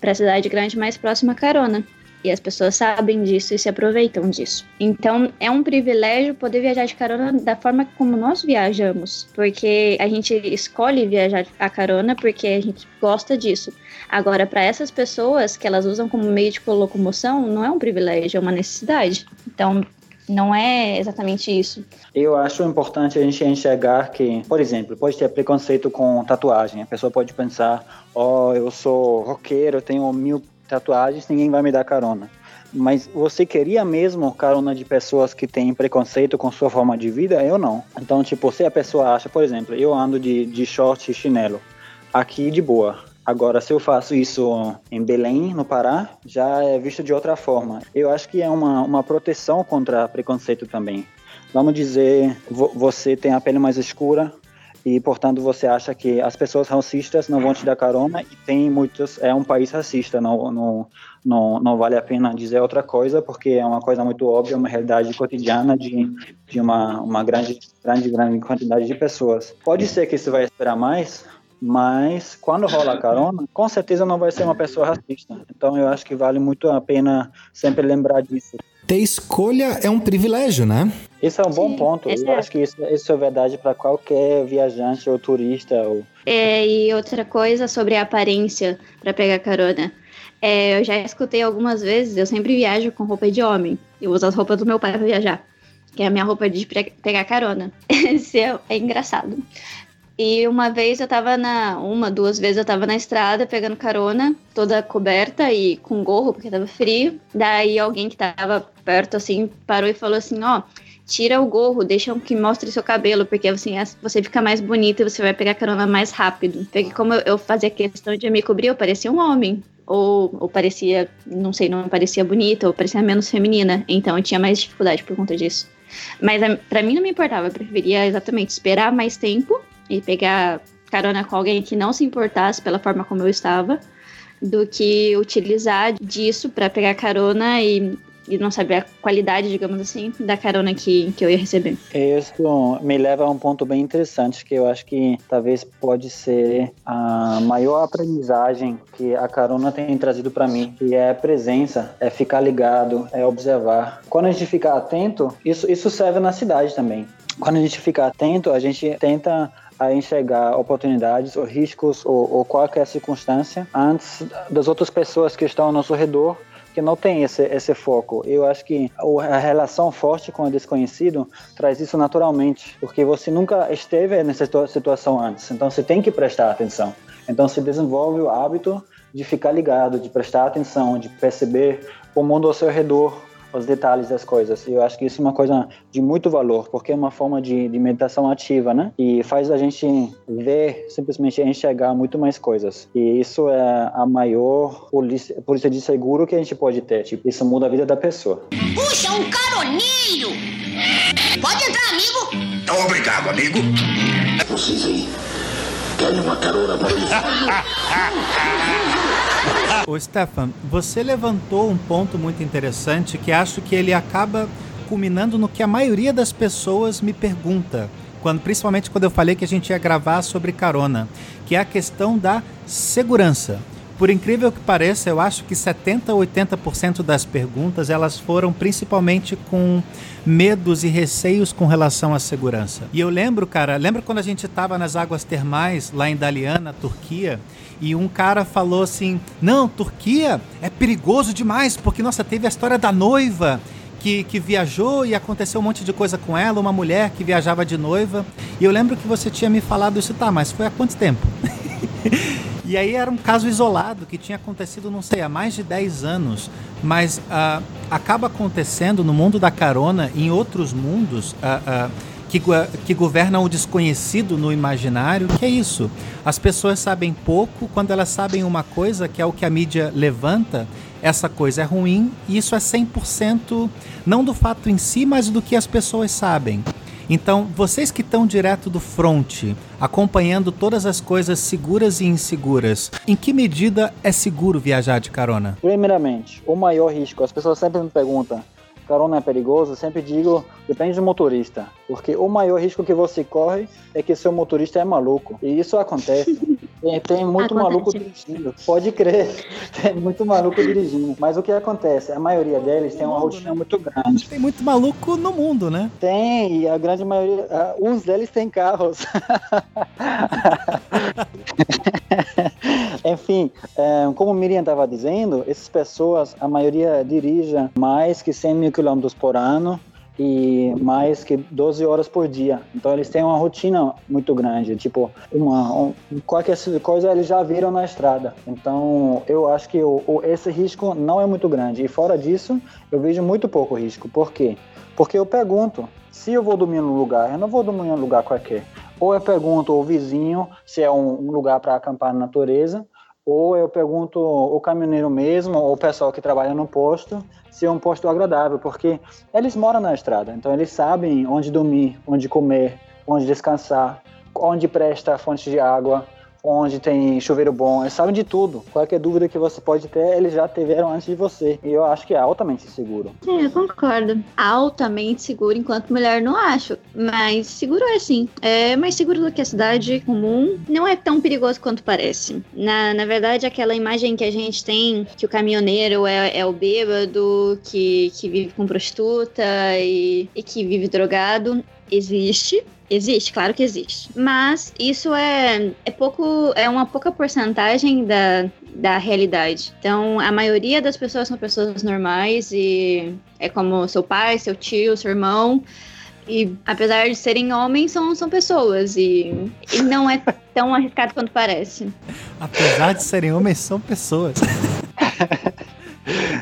para a cidade grande mais próxima à carona. E as pessoas sabem disso e se aproveitam disso. Então, é um privilégio poder viajar de carona da forma como nós viajamos, porque a gente escolhe viajar a carona porque a gente gosta disso. Agora, para essas pessoas que elas usam como meio de locomoção, não é um privilégio, é uma necessidade. Então, não é exatamente isso. Eu acho importante a gente enxergar que, por exemplo, pode ter preconceito com tatuagem. A pessoa pode pensar, ó, oh, eu sou roqueiro, tenho mil tatuagens, ninguém vai me dar carona. Mas você queria mesmo carona de pessoas que têm preconceito com sua forma de vida? Eu não. Então, tipo, se a pessoa acha, por exemplo, eu ando de, de short e chinelo, aqui de boa. Agora, se eu faço isso em Belém, no Pará, já é visto de outra forma. Eu acho que é uma, uma proteção contra preconceito também. Vamos dizer, você tem a pele mais escura, e portanto você acha que as pessoas racistas não vão te dar carona? E tem muitos é um país racista não não não, não vale a pena dizer outra coisa porque é uma coisa muito óbvia uma realidade cotidiana de, de uma uma grande grande grande quantidade de pessoas. Pode ser que isso vai esperar mais mas quando rola a carona com certeza não vai ser uma pessoa racista. Então eu acho que vale muito a pena sempre lembrar disso. Ter escolha é um privilégio né Isso é um bom Sim, ponto. esse Eu é- acho que isso, isso é verdade para qualquer viajante ou turista. Ou... É, e outra coisa sobre a aparência para pegar carona. É, eu já escutei algumas vezes, eu sempre viajo com roupa de homem. Eu uso as roupas do meu pai para viajar, que é a minha roupa de pegar carona. Esse é, é engraçado. E uma vez eu tava na. Uma, duas vezes eu tava na estrada pegando carona, toda coberta e com gorro, porque tava frio. Daí alguém que tava perto, assim, parou e falou assim: Ó, tira o gorro, deixa que mostre seu cabelo, porque assim as- você fica mais bonita e você vai pegar carona mais rápido. Porque como eu, fazia questão de me cobrir, eu parecia um homem. Ou, ou parecia, não sei, não parecia bonita, ou parecia menos feminina. Então eu tinha mais dificuldade por conta disso. Mas a- pra mim não me importava, eu preferia exatamente esperar mais tempo e pegar carona com alguém que não se importasse pela forma como eu estava, do que utilizar disso pra pegar carona e, e não saber a qualidade, digamos assim, da carona que, que eu ia receber. Isso me leva a um ponto bem interessante que eu acho que talvez pode ser a maior aprendizagem que a carona tem trazido para mim, que é presença, é ficar ligado, é observar. Quando a gente fica atento, isso, isso serve na cidade também. Quando a gente fica atento, a gente tenta a enxergar oportunidades ou riscos ou, ou qualquer circunstância antes das outras pessoas que estão ao nosso redor que não tem esse, esse foco. Eu acho que a relação forte com o desconhecido traz isso naturalmente, porque você nunca esteve nessa situa- situação antes, então você tem que prestar atenção. Então se desenvolve o hábito de ficar ligado, de prestar atenção, de perceber o mundo ao seu redor, os detalhes das coisas. E eu acho que isso é uma coisa de muito valor, porque é uma forma de, de meditação ativa, né? E faz a gente ver, simplesmente enxergar muito mais coisas. E isso é a maior polícia, polícia de seguro que a gente pode ter. Tipo, isso muda a vida da pessoa. Puxa, um caroneiro! Pode entrar, amigo! Obrigado, amigo. Vocês aí querem uma carona para Ô Stefan, você levantou um ponto muito interessante que acho que ele acaba culminando no que a maioria das pessoas me pergunta, quando, principalmente quando eu falei que a gente ia gravar sobre carona, que é a questão da segurança. Por incrível que pareça, eu acho que 70 ou 80% das perguntas elas foram principalmente com medos e receios com relação à segurança. E eu lembro, cara, lembra quando a gente estava nas águas termais lá em Daliana, Turquia, e um cara falou assim: "Não, Turquia é perigoso demais, porque nossa, teve a história da noiva que, que viajou e aconteceu um monte de coisa com ela, uma mulher que viajava de noiva. E eu lembro que você tinha me falado isso, tá, mas foi há quanto tempo? E aí era um caso isolado que tinha acontecido, não sei, há mais de 10 anos. Mas ah, acaba acontecendo no mundo da carona, em outros mundos, ah, ah, que, que governam o desconhecido no imaginário, que é isso. As pessoas sabem pouco quando elas sabem uma coisa, que é o que a mídia levanta, essa coisa é ruim, e isso é 100% não do fato em si, mas do que as pessoas sabem. Então, vocês que estão direto do front, acompanhando todas as coisas seguras e inseguras, em que medida é seguro viajar de carona? Primeiramente, o maior risco, as pessoas sempre me perguntam, carona é perigoso? Eu sempre digo, depende do motorista, porque o maior risco que você corre é que seu motorista é maluco, e isso acontece. Tem, tem muito Acontece. maluco dirigindo, pode crer, tem muito maluco dirigindo. Mas o que acontece? A maioria deles tem uma rotina muito grande. Tem muito maluco no mundo, né? Tem, e a grande maioria, ah, uns deles têm carros. Enfim, eh, como Miriam estava dizendo, essas pessoas, a maioria dirige mais que 100 mil quilômetros por ano e mais que 12 horas por dia. Então eles têm uma rotina muito grande, tipo, uma, um, qualquer coisa eles já viram na estrada. Então eu acho que o, o- esse risco não é muito grande. E fora disso, eu vejo muito pouco risco. Por quê? Porque eu pergunto, se eu vou dormir num lugar, eu não vou dormir em um lugar qualquer. Ou eu pergunto ao vizinho se é um, um lugar para acampar na natureza, ou eu pergunto o caminhoneiro mesmo, ou o pessoal que trabalha no posto, se é um posto agradável, porque eles moram na estrada, então eles sabem onde dormir, onde comer, onde descansar, onde presta fonte de água, onde tem chuveiro bom, eles sabem de tudo. Qualquer dúvida que você pode ter, eles já tiveram antes de você. E eu acho que é altamente seguro. Sim, eu concordo. Altamente seguro enquanto mulher não acho. Mas seguro é sim. É mais seguro do que a cidade comum. Não é tão perigoso quanto parece. Na, na verdade, aquela imagem que a gente tem que o caminhoneiro é, é o bêbado, que, que vive com prostituta e, e que vive drogado, existe. Existe, claro que existe. Mas isso é, é pouco, é uma pouca porcentagem da, da realidade. Então, a maioria das pessoas são pessoas normais e é como seu pai, seu tio, seu irmão. E apesar de serem homens, são, são pessoas. E, e não é tão arriscado quanto parece. Apesar de serem homens, são pessoas.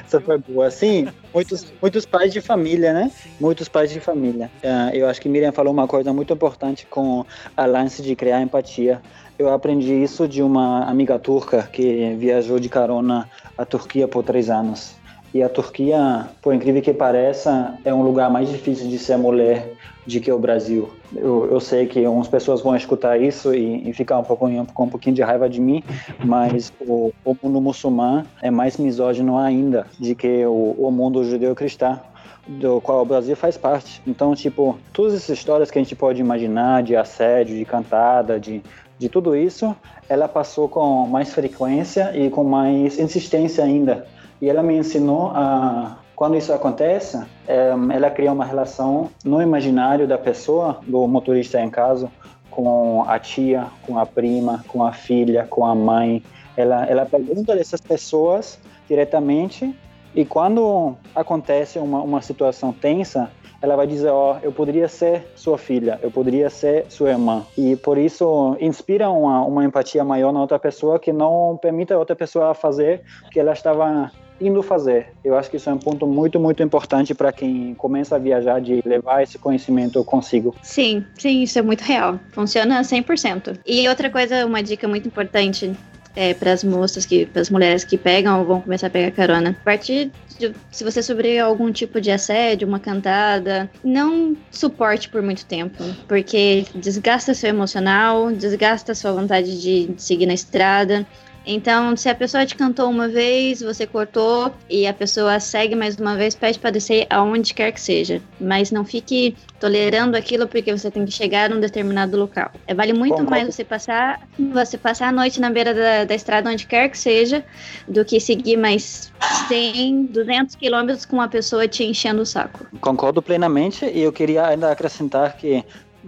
Essa foi boa. Sim, muitos, muitos pais de família, né? Muitos pais de família. Uh, eu acho que Miriam falou uma coisa muito importante com a lance de criar empatia. Eu aprendi isso de uma amiga turca que viajou de carona à Turquia por três anos. E a Turquia, por incrível que pareça, é um lugar mais difícil de ser mulher do que o Brasil. Eu, eu sei que algumas pessoas vão escutar isso e, e ficar um pouquinho, com um pouquinho de raiva de mim, mas o, o mundo muçulmano é mais misógino ainda do que o, o mundo judeu-cristão do qual o Brasil faz parte. Então, tipo, todas essas histórias que a gente pode imaginar de assédio, de cantada, de, de tudo isso, ela passou com mais frequência e com mais insistência ainda e ela me ensinou a quando isso acontece, é, ela cria uma relação no imaginário da pessoa, do motorista em caso, com a tia, com a prima, com a filha, com a mãe. Ela, ela pergunta dessas pessoas diretamente e quando acontece uma, uma situação tensa, ela vai dizer, ó, oh, eu poderia ser sua filha, eu poderia ser sua irmã. E por isso inspira uma, uma empatia maior na outra pessoa que não permite a outra pessoa fazer o que ela estava indo fazer. Eu acho que isso é um ponto muito, muito importante para quem começa a viajar, de levar esse conhecimento consigo. Sim, sim, isso é muito real. Funciona 100%. E outra coisa, uma dica muito importante é, para as moças, que, para as mulheres que pegam ou vão começar a pegar carona. A partir de, se você sofrer algum tipo de assédio, uma cantada, não suporte por muito tempo, porque desgasta seu emocional, desgasta sua vontade de, seguir na estrada. Então, se a pessoa te cantou uma vez, você cortou e a pessoa segue mais uma vez, pede para descer aonde quer que seja. Mas não fique tolerando aquilo porque você tem que chegar num determinado local. É, vale muito mais você passar, você passar a noite na beira da, da estrada onde quer que seja, do que seguir mais 100, 200 quilômetros com uma pessoa te enchendo o saco. Concordo plenamente e eu queria ainda acrescentar que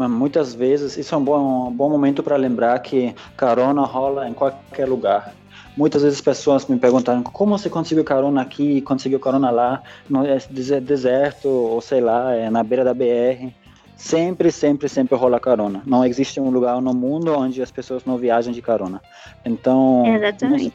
muitas vezes isso é um bom, um bom momento para lembrar que carona rola em qualquer lugar. Muitas vezes pessoas me perguntaram como você conseguiu carona aqui, conseguiu carona lá, no é deserto ou sei lá, é na beira da BR. Sempre, sempre, sempre rola carona. Não existe um lugar no mundo onde as pessoas não viajam de carona. Então, não se,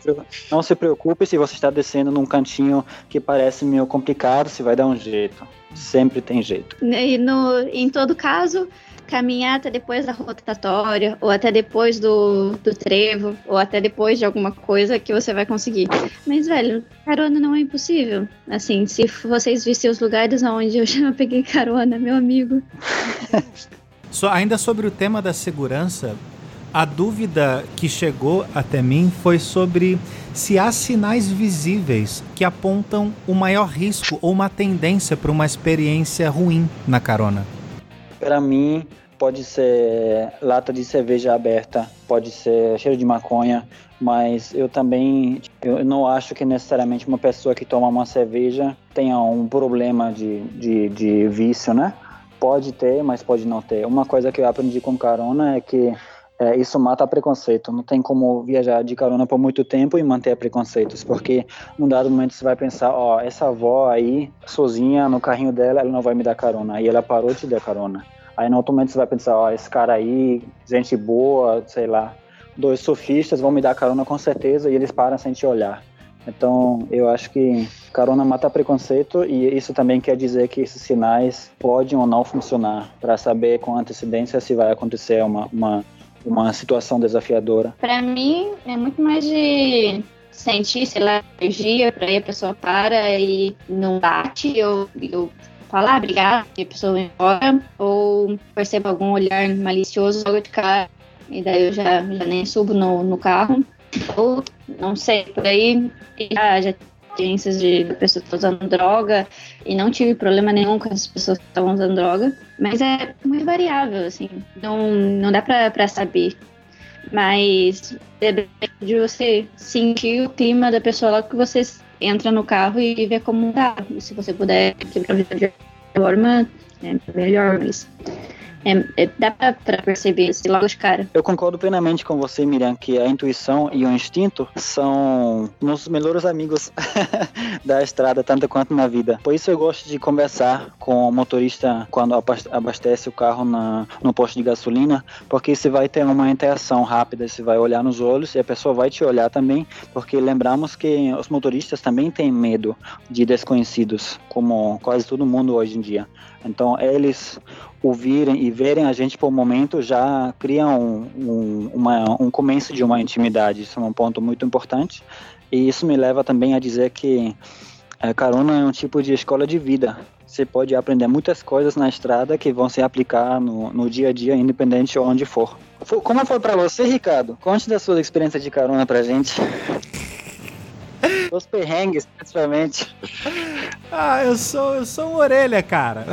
não se preocupe se você está descendo num cantinho que parece meio complicado, se vai dar um jeito. Sempre tem jeito. E no, em todo caso, caminhar até depois da rotatória, ou até depois do, do trevo, ou até depois de alguma coisa que você vai conseguir. Mas, velho, carona não é impossível. Assim, se vocês vissem os lugares onde eu já peguei carona, meu amigo. so, ainda sobre o tema da segurança, a dúvida que chegou até mim foi sobre se há sinais visíveis que apontam o maior risco ou uma tendência para uma experiência ruim na carona. Para mim, pode ser lata de cerveja aberta, pode ser cheiro de maconha, mas eu também eu não acho que necessariamente uma pessoa que toma uma cerveja tenha um problema de, de, de vício, né? Pode ter, mas pode não ter. Uma coisa que eu aprendi com carona é que é, isso mata preconceito. Não tem como viajar de carona por muito tempo e manter preconceitos, porque num dado momento você vai pensar, ó, essa avó aí, sozinha no carrinho dela, ela não vai me dar carona. Aí ela parou de dar carona. Aí no outro momento você vai pensar, ó, esse cara aí, gente boa, sei lá, dois surfistas vão me dar carona com certeza e eles param sem te olhar. Então, eu acho que carona mata preconceito e isso também quer dizer que esses sinais podem ou não funcionar para saber com antecedência se vai acontecer uma, uma, uma situação desafiadora. Para mim, é muito mais de sentir, sei lá, energia, para aí a pessoa para e não bate, eu, eu falar, obrigado, e a pessoa vai embora, ou percebo algum olhar malicioso logo de cara, e daí eu já, já nem subo no, no carro, ou não sei, por aí já, já experiências de pessoas usando droga e não tive problema nenhum com as pessoas que estavam usando droga, mas é muito variável, assim, não, não dá pra saber. Mas de você sentir o clima da pessoa lá que você entra no carro e vê como tá. Se você puder quebrar de forma, é melhor, mas é, é, dá pra perceber isso logo de cara. Eu concordo plenamente com você, Miriam, que a intuição e o instinto são nossos melhores amigos da estrada, tanto quanto na vida. Por isso eu gosto de conversar com o motorista quando abastece o carro na, no posto de gasolina, porque você vai ter uma interação rápida, você vai olhar nos olhos e a pessoa vai te olhar também, porque lembramos que os motoristas também têm medo de desconhecidos, como quase todo mundo hoje em dia. Então, eles ouvirem e verem a gente por um momento já criam um, um, uma, um começo de uma intimidade. Isso é um ponto muito importante. E isso me leva também a dizer que é, carona é um tipo de escola de vida. Você pode aprender muitas coisas na estrada que vão se aplicar no, no dia a dia, independente de onde for. Como foi para você, Ricardo? Conte da sua experiência de carona pra gente. Os perrengues, principalmente. Ah, eu sou, eu sou um orelha, cara.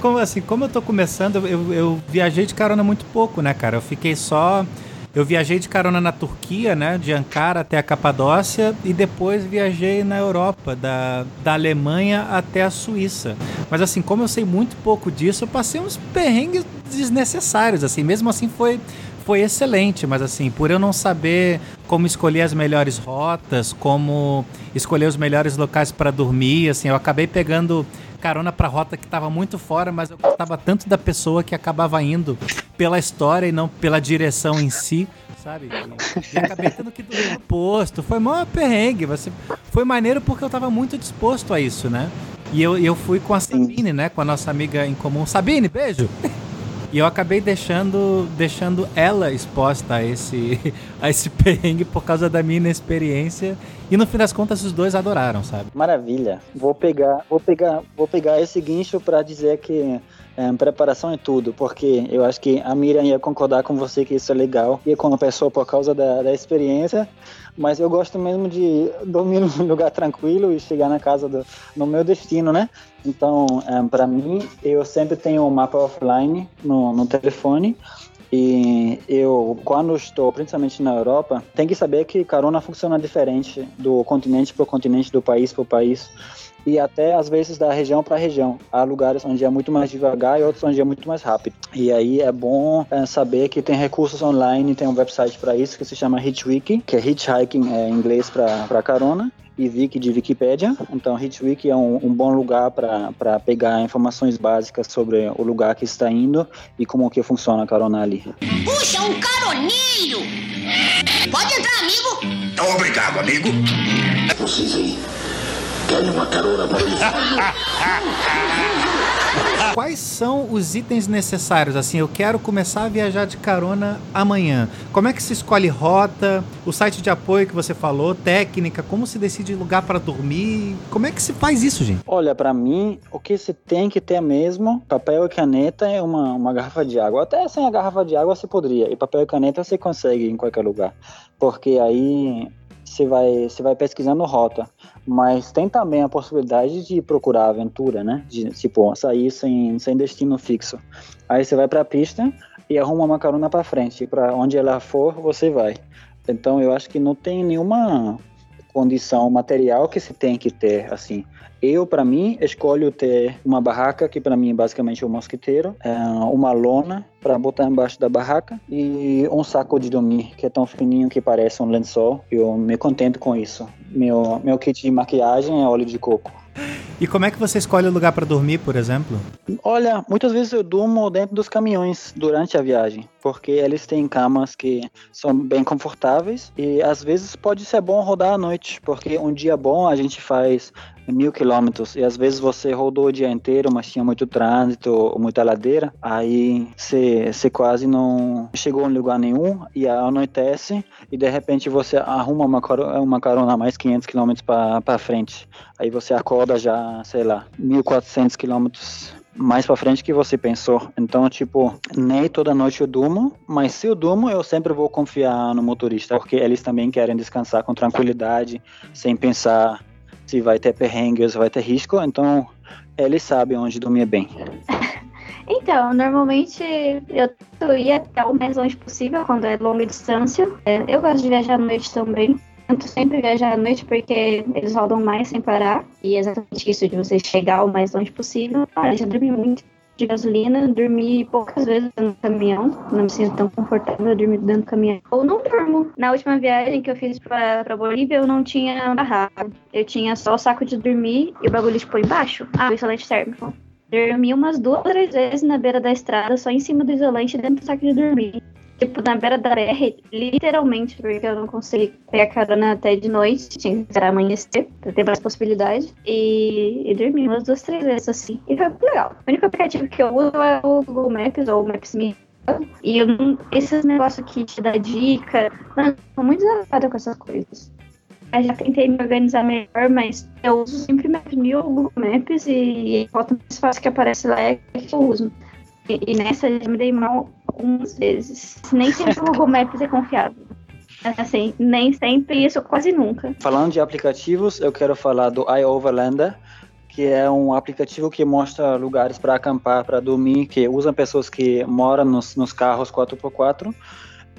como assim, como eu tô começando, eu, eu viajei de carona muito pouco, né, cara? Eu fiquei só. Eu viajei de carona na Turquia, né? De Ankara até a Capadócia e depois viajei na Europa, da, da Alemanha até a Suíça. Mas assim, como eu sei muito pouco disso, eu passei uns perrengues desnecessários, assim. Mesmo assim foi foi excelente, mas assim, por eu não saber como escolher as melhores rotas, como escolher os melhores locais para dormir, assim, eu acabei pegando carona para rota que estava muito fora, mas eu gostava tanto da pessoa que acabava indo pela história e não pela direção em si, sabe? E, e acabei tendo que dormir no posto. Foi mó perrengue, você foi maneiro porque eu estava muito disposto a isso, né? E eu, eu fui com a Sabine, né? Com a nossa amiga em comum. Sabine, beijo! E eu acabei deixando, deixando ela exposta a esse, a esse perrengue por causa da minha inexperiência. E no fim das contas os dois adoraram, sabe? Maravilha. Vou pegar, vou pegar, vou pegar esse guincho para dizer que é, preparação é tudo, porque eu acho que a Miriam ia concordar com você que isso é legal, e com a pessoa por causa da, da experiência, mas eu gosto mesmo de dormir num lugar tranquilo e chegar na casa do, no meu destino, né? Então, um, para mim, eu sempre tenho um mapa offline no, no telefone e eu, quando estou, principalmente na Europa, tem que saber que carona funciona diferente do continente para o continente, do país para o país e até às vezes da região para região. Há lugares onde é muito mais devagar e outros onde é muito mais rápido. E aí é bom é, saber que tem recursos online, tem um website para isso que se chama Hitchwiki, que é hitchhiking é, em inglês para carona e Wiki de Wikipedia. Então, Hitchwiki é um, um bom lugar para pegar informações básicas sobre o lugar que está indo e como que funciona a carona ali. Puxa, um caroneiro! Pode entrar, amigo! Obrigado, amigo. Vocês aí Querem uma carona para Quais são os itens necessários? Assim, eu quero começar a viajar de carona amanhã. Como é que se escolhe rota? O site de apoio que você falou, técnica, como se decide lugar para dormir? Como é que se faz isso, gente? Olha, para mim, o que você tem que ter mesmo, papel e caneta é uma, uma garrafa de água. Até sem a garrafa de água você poderia. E papel e caneta você consegue em qualquer lugar. Porque aí você vai, você vai pesquisando rota. Mas tem também a possibilidade de procurar aventura, né? De, tipo, sair sem, sem destino fixo. Aí você vai para a pista e arruma uma carona para frente. Para onde ela for, você vai. Então eu acho que não tem nenhuma condição material que se tem que ter, assim. Eu, para mim, escolho ter uma barraca, que para mim é basicamente um mosquiteiro, é, uma lona para botar embaixo da barraca e um saco de dormir, que é tão fininho que parece um lençol. Eu me contento com isso. Meu, meu kit de maquiagem é óleo de coco. E como é que você escolhe o lugar para dormir, por exemplo? Olha, muitas vezes eu durmo dentro dos caminhões durante a viagem, porque eles têm camas que são bem confortáveis e às vezes pode ser bom rodar à noite, porque um dia bom a gente faz mil quilômetros e às vezes você rodou o dia inteiro, mas tinha muito trânsito, muita ladeira, aí você quase não chegou em lugar nenhum e anoitece e de repente você arruma uma, uma carona mais 500 quilômetros para frente. Aí você acorda já, sei lá, 1400 quilômetros mais pra frente que você pensou. Então, tipo, nem toda noite eu durmo, mas se eu durmo, eu sempre vou confiar no motorista, porque eles também querem descansar com tranquilidade, sem pensar se vai ter perrengue ou se vai ter risco. Então, eles sabem onde dormir bem. Então, normalmente eu ir até o mais longe possível quando é longa distância. É, eu gosto de viajar à noite também. Tento sempre viajar à noite porque eles rodam mais sem parar. E é exatamente isso, de você chegar o mais longe possível. Ah, já dormi muito de gasolina, dormi poucas vezes no caminhão, não me sinto tão confortável dormir dentro do caminhão. Ou não durmo. Na última viagem que eu fiz pra Bolívia, eu não tinha barraca. Eu tinha só o saco de dormir e o bagulho tipo embaixo. Ah, o isolante térmico. Dormi umas duas, três vezes na beira da estrada, só em cima do isolante, dentro do saco de dormir. Tipo, na beira da BR, literalmente, porque eu não consegui pegar carona até de noite, tinha que esperar amanhecer, pra ter mais possibilidade. E, e dormi umas duas, três vezes assim. E foi muito legal. O único aplicativo que eu uso é o Google Maps ou o Maps Me. E eu esses negócios que te dá dica, mano, tô muito desafiada com essas coisas. Eu já tentei me organizar melhor, mas eu uso sempre Maps Me ou Google Maps e a foto mais fácil que aparece lá é que eu uso. E, nessa eu me dei mal algumas vezes. Nem sempre o Google Maps é confiável. Assim, nem sempre isso, quase nunca. Falando de aplicativos, eu quero falar do iOverlander, que é um aplicativo que mostra lugares para acampar, para dormir, que usa pessoas que moram nos, nos carros 4x4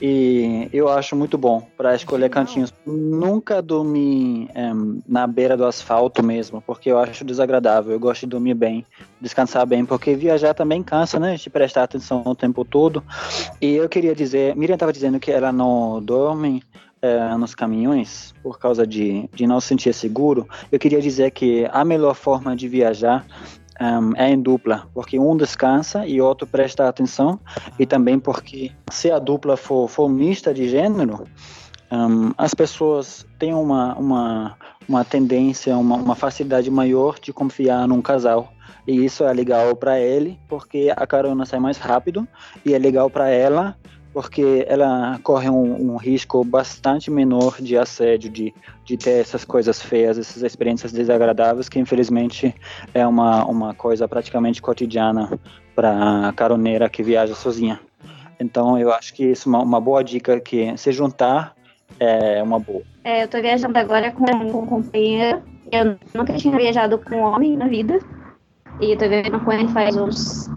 e eu acho muito bom para escolher cantinhos. Nunca dormi um, na beira do asfalto mesmo, porque eu acho desagradável. Eu gosto de dormir bem, descansar bem, porque viajar também cansa, né? De prestar atenção o tempo todo. E eu queria dizer, Miriam estava dizendo que ela não dorme é, nos caminhões por causa de, de não se sentir seguro. Eu queria dizer que a melhor forma de viajar um, é em dupla, porque um descansa e outro presta atenção, e também porque se a dupla for, for mista de gênero, um, as pessoas têm uma, uma, uma tendência, uma, uma facilidade maior de confiar num casal. E isso é legal para ele, porque a carona sai mais rápido, e é legal para ela, porque ela corre um, um, risco bastante menor de assédio, de, de ter essas coisas feias, essas experiências desagradáveis, que infelizmente é uma, uma coisa praticamente cotidiana para a caroneira que viaja sozinha. Então eu acho que isso é uma, uma boa dica, que se juntar é uma boa. É, eu tô viajando agora com, um companheiro, eu nunca tinha viajado com um homem na vida, e tô viajando com ele faz uns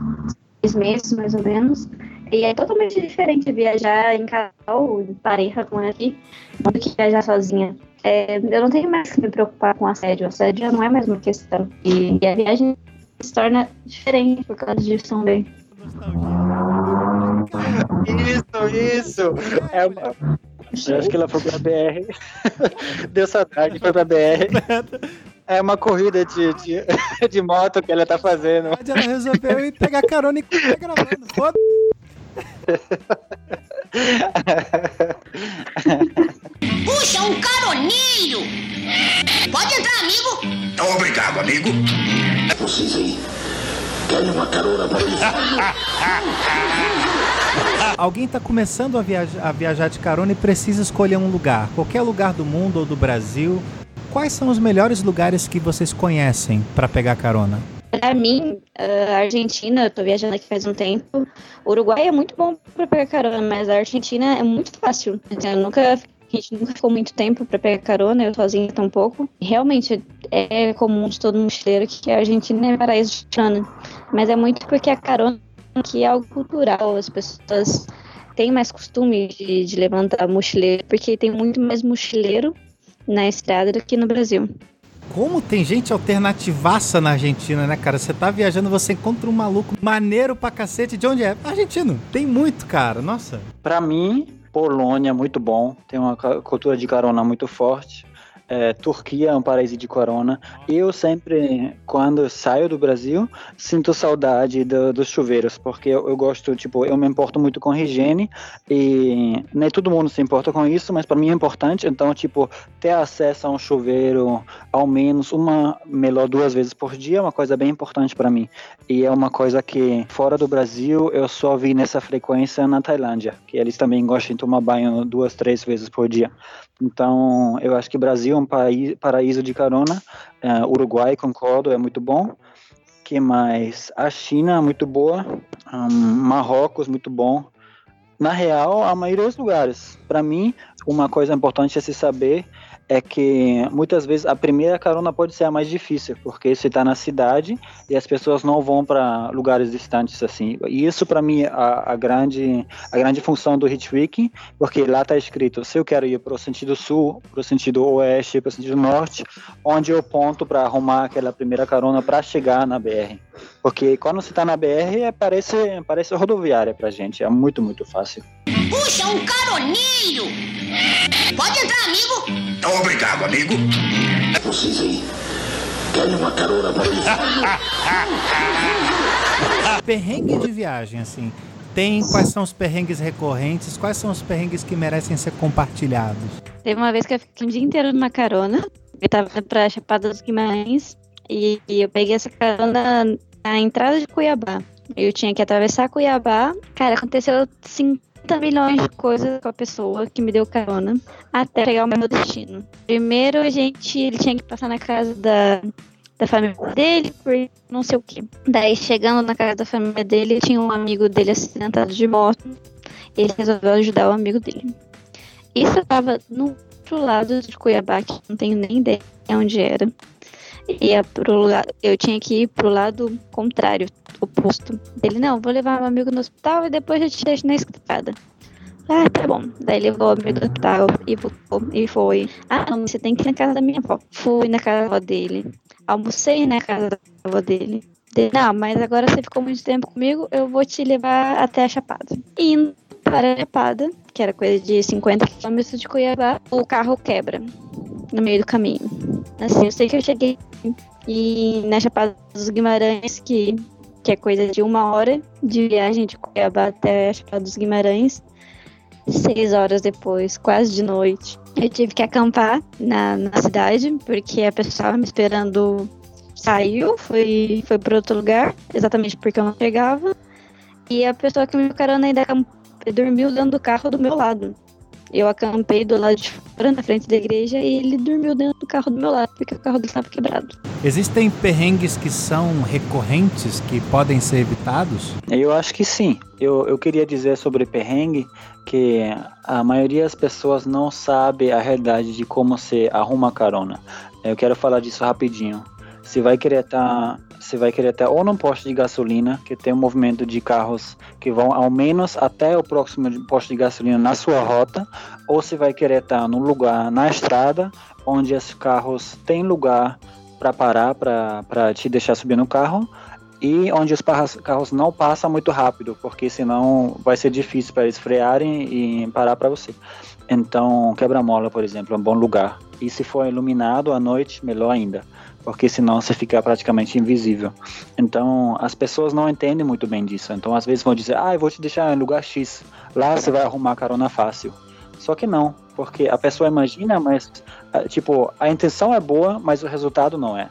seis meses, mais ou menos. E é totalmente diferente viajar em casal, em pareja com ele, do que viajar sozinha. É, eu não tenho mais que me preocupar com assédio. Assédio já não é mais uma questão. E, e a viagem se torna diferente por causa disso também. Isso, isso! É uma... Eu acho que ela foi pra BR. Deu saudade, foi pra BR. É uma corrida de, de, de moto que ela tá fazendo. Ela resolveu ir pegar carona e tá gravando. Foda Puxa, um caroneiro! Pode entrar, amigo! Obrigado, amigo. Vocês aí, querem uma carona para o Alguém está começando a, viaja a viajar de carona e precisa escolher um lugar, qualquer lugar do mundo ou do Brasil. Quais são os melhores lugares que vocês conhecem para pegar carona? Para mim, a Argentina, eu tô viajando aqui faz um tempo. O Uruguai é muito bom para pegar carona, mas a Argentina é muito fácil. Então, eu nunca, a gente nunca ficou muito tempo para pegar carona, eu sozinha tão pouco. Realmente é comum de todo mochileiro que a Argentina é paraíso de carona. Mas é muito porque a carona aqui é algo cultural. As pessoas têm mais costume de, de levantar mochileiro, porque tem muito mais mochileiro na estrada do que no Brasil. Como tem gente alternativaça na Argentina, né, cara? Você tá viajando, você encontra um maluco maneiro pra cacete. De onde é? Argentino. Tem muito, cara. Nossa. Pra mim, Polônia é muito bom. Tem uma cultura de carona muito forte é, Turquia é um paraíso de corona. Eu sempre, quando saio do Brasil, sinto saudade do, dos chuveiros, porque eu, eu, gosto, tipo, eu me importo muito com higiene e nem todo mundo se importa com isso, mas para mim é importante. Então, tipo, ter acesso a um chuveiro ao menos uma, melhor duas vezes por dia é uma coisa bem importante para mim. E é uma coisa que fora do Brasil eu só vi nessa frequência na Tailândia, que eles também gostam de tomar banho duas, três vezes por dia. Então, eu acho que Brasil um paraíso de carona. Uh, Uruguai, concordo, é muito bom. Que mais? A China, muito boa. Um, Marrocos, muito bom. Na real, a maioria dos lugares. Para mim, uma coisa importante a se saber é que muitas vezes a primeira carona pode ser a mais difícil, porque você está na cidade e as pessoas não vão para lugares distantes assim. E isso para mim é a, a, grande a grande função do Hitchwick, porque lá está escrito se eu quero ir para o sentido sul, para o sentido oeste, para o sentido norte, onde eu ponto para arrumar aquela primeira carona para chegar na BR. Porque quando você está na BR é, parece parece rodoviária para gente, é muito muito fácil. Puxa, um caroneiro! Pode entrar, amigo! Obrigado, amigo. Vocês aí. Querem uma carona pra isso? Perrengue de viagem, assim. Tem quais são os perrengues recorrentes? Quais são os perrengues que merecem ser compartilhados? Teve uma vez que eu fiquei um dia inteiro numa carona. Eu tava indo pra Chapada dos Guimarães. E, e eu peguei essa carona na entrada de Cuiabá. Eu tinha que atravessar Cuiabá. Cara, aconteceu 50 milhões de coisas com a pessoa que me deu carona até chegar ao meu destino. Primeiro, a gente ele tinha que passar na casa da, da família dele por não sei o que. Daí, chegando na casa da família dele, tinha um amigo dele acidentado de moto. Ele resolveu ajudar o amigo dele. Isso estava no outro lado de Cuiabá, que não tenho nem ideia onde era. Ia pro eu tinha que ir pro lado contrário, oposto. Ele, não, vou levar meu amigo no hospital e depois eu te deixo na escada. Ah, tá bom. Daí levou o amigo no hospital e voltou. E foi. Ah, não, você tem que ir na casa da minha avó. Fui na casa da avó dele. Almocei na casa da avó dele. Não, mas agora você ficou muito tempo comigo, eu vou te levar até a Chapada. Indo para a Chapada, que era coisa de 50 quilômetros de Cuiabá, o carro quebra no meio do caminho. Assim, eu sei que eu cheguei e na Chapada dos Guimarães, que, que é coisa de uma hora de viagem de Cuiabá até a Chapada dos Guimarães, seis horas depois, quase de noite, eu tive que acampar na, na cidade, porque a pessoa estava me esperando saiu, foi, foi para outro lugar, exatamente porque eu não chegava. E a pessoa que me carona ainda dormiu dentro do carro do meu lado. Eu acampei do lado de fora, na frente da igreja, e ele dormiu dentro do carro do meu lado, porque o carro dele estava quebrado. Existem perrengues que são recorrentes, que podem ser evitados? Eu acho que sim. Eu, eu queria dizer sobre perrengue que a maioria das pessoas não sabe a realidade de como se arruma carona. Eu quero falar disso rapidinho. Você vai querer estar, tá, você vai querer estar ou num posto de gasolina, que tem um movimento de carros que vão ao menos até o próximo posto de gasolina na sua rota, ou você vai querer estar num lugar na estrada onde os carros têm lugar para parar, para te deixar subir no carro, e onde os carros não passam muito rápido, porque senão vai ser difícil para eles frearem e parar para você. Então, quebra-mola, por exemplo, é um bom lugar. E se for iluminado à noite, melhor ainda porque senão você fica praticamente invisível. Então, as pessoas não entendem muito bem disso. Então, às vezes vão dizer, ah, eu vou te deixar em lugar X, lá você vai arrumar carona fácil. Só que não, porque a pessoa imagina, mas, ah, tipo, a intenção é boa, mas o resultado não é.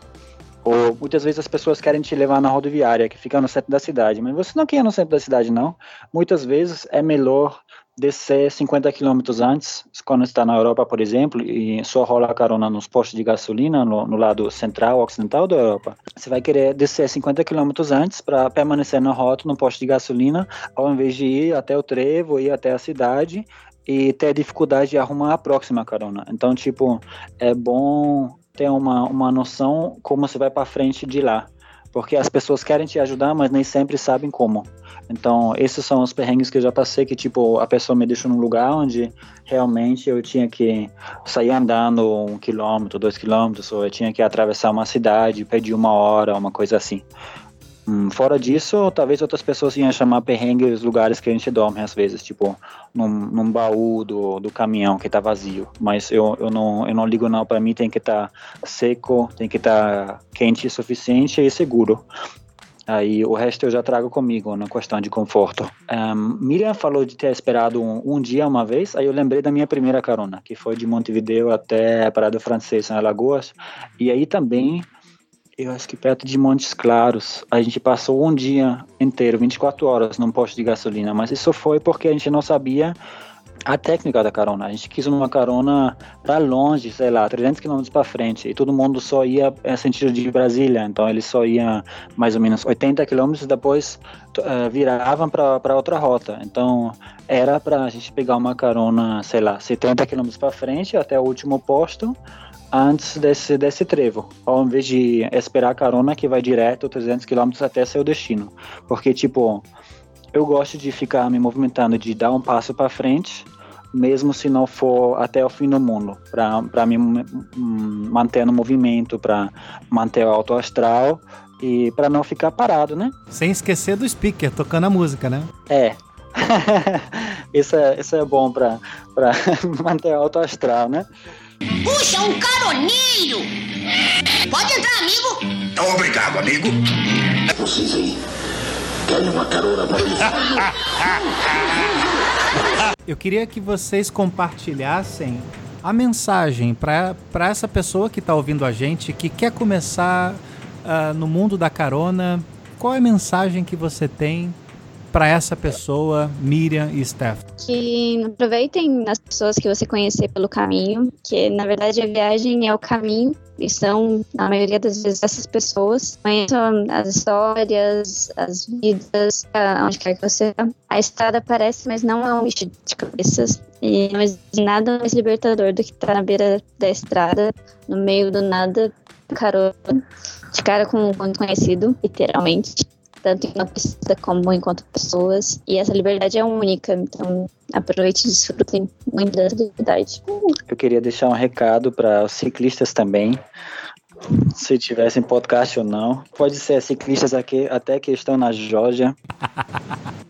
Ou muitas vezes as pessoas querem te levar na rodoviária, que fica no centro da cidade, mas você não quer ir no centro da cidade, não. Muitas vezes é melhor descer 50 quilômetros antes, quando está na Europa, por exemplo, e só rola carona nos postos de gasolina no, no lado central, ocidental da Europa, você vai querer descer 50 quilômetros antes para permanecer na rota no posto de gasolina, ao invés de ir até o trevo, ir até a cidade e ter dificuldade de arrumar a próxima carona. Então, tipo, é bom ter uma, uma noção como você vai para frente de lá porque as pessoas querem te ajudar, mas nem sempre sabem como. Então, esses são os perrengues que eu já passei, que tipo, a pessoa me deixou num lugar onde realmente eu tinha que sair andando um quilômetro, dois quilômetros, ou eu tinha que atravessar uma cidade, pedir uma hora, uma coisa assim. Hum, fora disso, talvez outras pessoas iam chamar perrengue os lugares que a gente dorme às vezes, tipo num, num baú do, do caminhão que tá vazio. Mas eu, eu, não, eu não ligo não, para mim tem que estar tá seco, tem que estar tá quente o suficiente e seguro. Aí o resto eu já trago comigo na questão de conforto. Um, Miriam falou de ter esperado um, um, dia uma vez, aí eu lembrei da minha primeira carona, que foi de Montevideo até a Parada Francesa, em Alagoas. E aí também eu acho que perto de Montes Claros, a gente passou um dia inteiro, 24 horas, num posto de gasolina, mas isso foi porque a gente não sabia a técnica da carona. A gente quis uma carona para longe, sei lá, 300 km para frente. E todo mundo só ia em sentido de Brasília. Então eles só iam mais ou menos 80 km e depois uh, viravam para outra rota. Então era para a gente pegar uma carona, sei lá, 70 km para frente até o último posto antes desse, desse trevo, ao invés de esperar a carona que vai direto 300 km até seu destino. Porque, tipo, eu gosto de ficar me movimentando, de dar um passo para frente, mesmo se não for até o fim do mundo, para me manter no movimento, para manter o alto astral e para não ficar parado, né? Sem esquecer do speaker tocando a música, né? É. isso é, isso é bom para manter o alto astral, né? Puxa, um caroneiro! Pode entrar, amigo! Obrigado, amigo. Vocês aí querem uma carona para o Eu queria que vocês compartilhassem a mensagem para essa pessoa que está ouvindo a gente, que quer começar uh, no mundo da carona. Qual é a mensagem que você tem para essa pessoa, Miriam e Steph? Que aproveitem as pessoas que você conhecer pelo caminho, que na verdade a viagem é o caminho e são, na maioria das vezes, essas pessoas. Conheçam as histórias, as vidas, onde quer que você vá. A estrada parece, mas não é um bicho de cabeças. E não existe nada mais libertador do que estar na beira da estrada, no meio do nada, carona, de cara com um conhecido, literalmente tanto enquanto precisa como enquanto pessoas. E essa liberdade é única, então aproveite e desfrutem muito dessa liberdade. Eu queria deixar um recado para os ciclistas também. Se tivessem podcast ou não. Pode ser ciclistas aqui, até que estão na Georgia.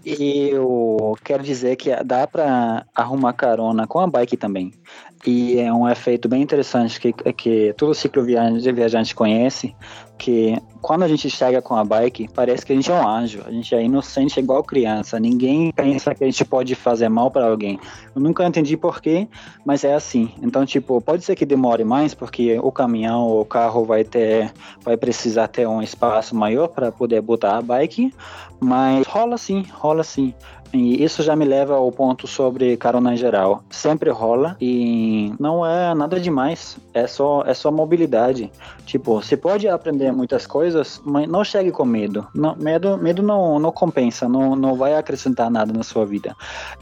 E eu quero dizer que dá para arrumar carona com a bike também. E é um efeito bem interessante que, que todo ciclo viajante conhece, que quando a gente chega com a bike, parece que a gente é um anjo, a gente é inocente igual criança, ninguém pensa que a gente pode fazer mal para alguém. Eu nunca entendi porquê, mas é assim. Então, tipo, pode ser que demore mais, porque o caminhão ou o carro vai ter, vai precisar ter um espaço maior para poder botar a bike, mas rola sim, rola sim. E isso já me leva ao ponto sobre carona em geral. Sempre rola e não é nada demais. É só, é só mobilidade. Tipo, você pode aprender muitas coisas, mas não chegue com medo. Não, medo medo não, não compensa, não, não vai acrescentar nada na sua vida.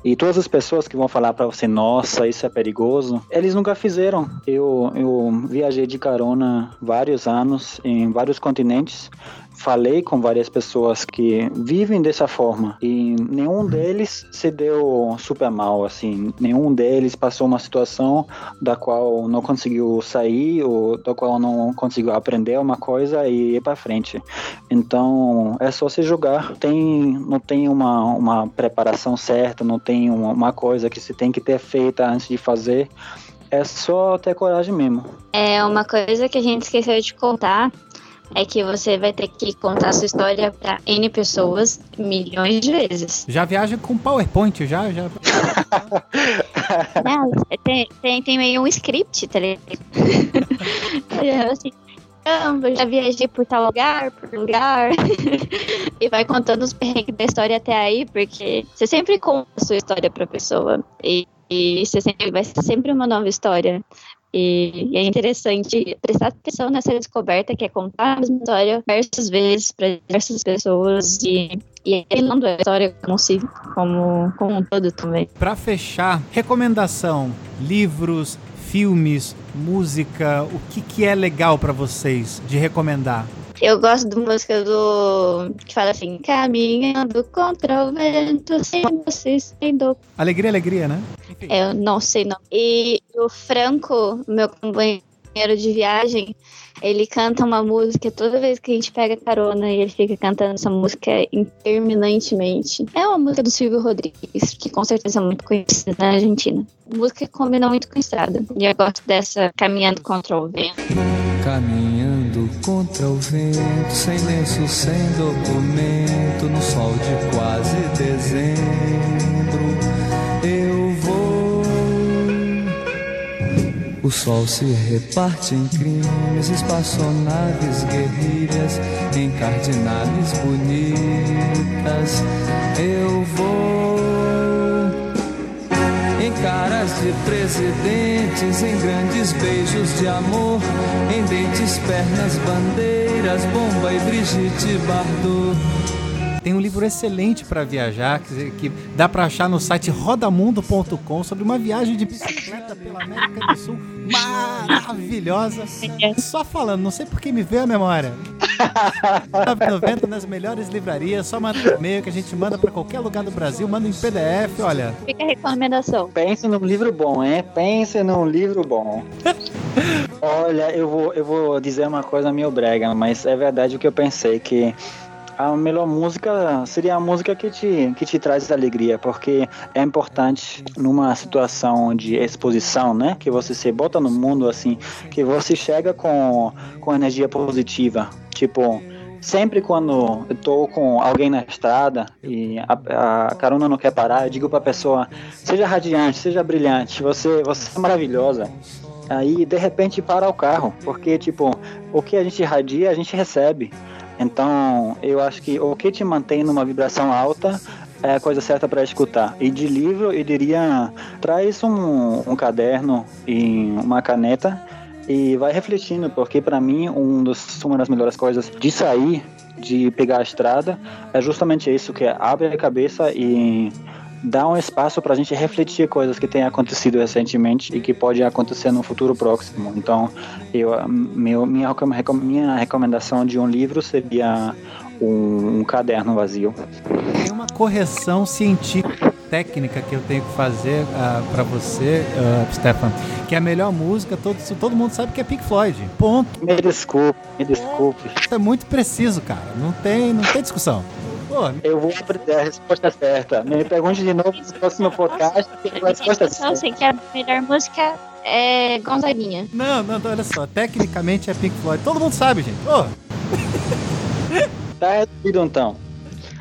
E todas as pessoas que vão falar para você, nossa, isso é perigoso, eles nunca fizeram. Eu, eu viajei de carona vários anos em vários continentes falei com várias pessoas que vivem dessa forma e nenhum deles se deu super mal, assim, nenhum deles passou uma situação da qual não conseguiu sair ou da qual não conseguiu aprender uma coisa e ir para frente. Então é só se jogar. Tem, não tem uma, uma preparação certa, não tem uma, uma coisa que se tem que ter feita antes de fazer. É só ter coragem mesmo. É uma coisa que a gente esqueceu de contar é que você vai ter que contar a sua história para N pessoas milhões de vezes. Já viaja com PowerPoint, já? já... Não, tem, tem, tem meio um script, tá ligado? assim, eu já viajei por tal lugar, por lugar. e vai contando os perrengues da história até aí, porque você sempre conta a sua história pra pessoa. E, e você sempre, vai ser sempre uma nova história. E, e, é interessante prestar atenção nessa descoberta que é contar a mesma história diversas vezes para diversas pessoas e, e lendo a história como, se, como, como um todo também. Para fechar, recomendação: livros, filmes, música, o que, que é legal para vocês de recomendar? Eu gosto da música do. que fala assim: caminhando contra o vento, sem você, sem dor. Alegria, alegria, né? Enfim. Eu não sei não. E o Franco, meu companheiro de viagem, ele canta uma música toda vez que a gente pega carona e ele fica cantando essa música interminantemente. É uma música do Silvio Rodrigues, que com certeza é muito conhecida na Argentina. música que combina muito com a estrada. E eu gosto dessa Caminhando contra o Vento. Caminhando contra o vento, sem lenço, sem documento, no sol de quase dezembro, eu vou. O sol se reparte em crimes, espaçonaves, guerrilhas, em cardinales bonitas, eu vou de presidentes, em grandes beijos de amor, em dentes, pernas, bandeiras, bomba e Brigitte Bardot. Tem um livro excelente para viajar que, que dá para achar no site rodamundo.com sobre uma viagem de bicicleta pela América do Sul maravilhosa. Só falando, não sei por que me veio a memória. 9,90 nas melhores livrarias, só manda um e-mail que a gente manda para qualquer lugar do Brasil, manda em PDF, olha. Fica a recomendação. Pense num livro bom, hein? Pense num livro bom. Olha, eu vou, eu vou dizer uma coisa meio brega, mas é verdade o que eu pensei, que a melhor música seria a música que te, que te traz alegria, porque é importante numa situação de exposição, né? Que você se bota no mundo assim, que você chega com, com energia positiva. Tipo, sempre quando eu tô com alguém na estrada e a, a carona não quer parar, eu digo pra pessoa: seja radiante, seja brilhante, você, você é maravilhosa. Aí de repente para o carro, porque tipo, o que a gente irradia, a gente recebe. Então, eu acho que o que te mantém numa vibração alta é a coisa certa para escutar. E de livro, eu diria, traz um, um caderno e uma caneta e vai refletindo, porque para mim um dos, uma das melhores coisas de sair, de pegar a estrada, é justamente isso, que é abre a cabeça e dá um espaço para a gente refletir coisas que têm acontecido recentemente e que pode acontecer no futuro próximo. Então, eu, meu, minha, minha recomendação de um livro seria um, um caderno vazio. Tem uma correção científica técnica que eu tenho que fazer uh, para você, uh, Stefan, que é a melhor música, todo, todo mundo sabe que é Pink Floyd. Ponto. Me desculpe, me desculpe. É muito preciso, cara. Não tem, não tem discussão. Pô, eu vou aprender a resposta certa. Me pergunte de novo no próximo podcast a resposta certa. Eu sei que a melhor música é Gonzaguinha. Não, não, olha só. Tecnicamente é Pink Floyd. Todo mundo sabe, gente. Ô. Tá resolvido então.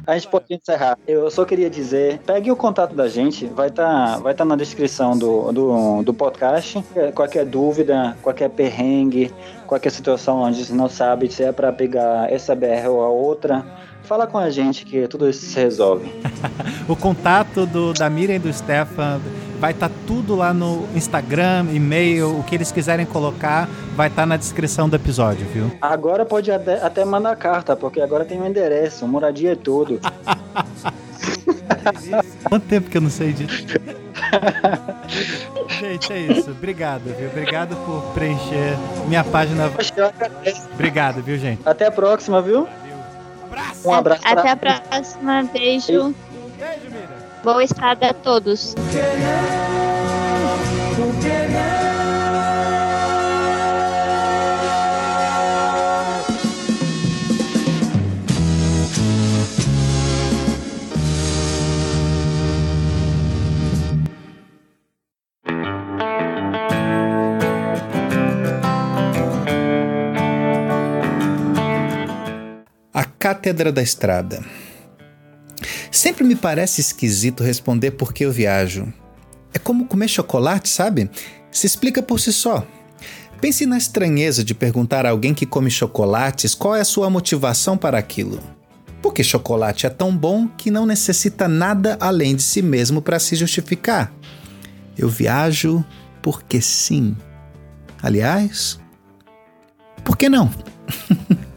A gente pode encerrar. Eu só queria dizer, pegue o contato da gente, vai estar tá, vai tá na descrição do, do, do podcast. Qualquer dúvida, qualquer perrengue, qualquer situação onde você não sabe se é para pegar essa BR ou a outra, fala com a gente que tudo isso se resolve. o contato do, da Miriam e do Stefan vai estar tá tudo lá no Instagram, e-mail, o que eles quiserem colocar, vai estar tá na descrição do episódio, viu? Agora pode até, mandar carta, porque agora tem um endereço, moradia é tudo. Quanto tempo que eu não sei disso? Gente, é isso. Obrigado, viu? Obrigado por preencher minha página. Obrigado, viu, gente? Até a próxima, viu? Abraço. Um abraço. Até a próxima. Beijo. Beijo, Mira. Boa estrada a todos. Cátedra da Estrada. Sempre me parece esquisito responder por que eu viajo. É como comer chocolate, sabe? Se explica por si só. Pense na estranheza de perguntar a alguém que come chocolates qual é a sua motivação para aquilo. Porque chocolate é tão bom que não necessita nada além de si mesmo para se justificar. Eu viajo porque sim. Aliás, por que não?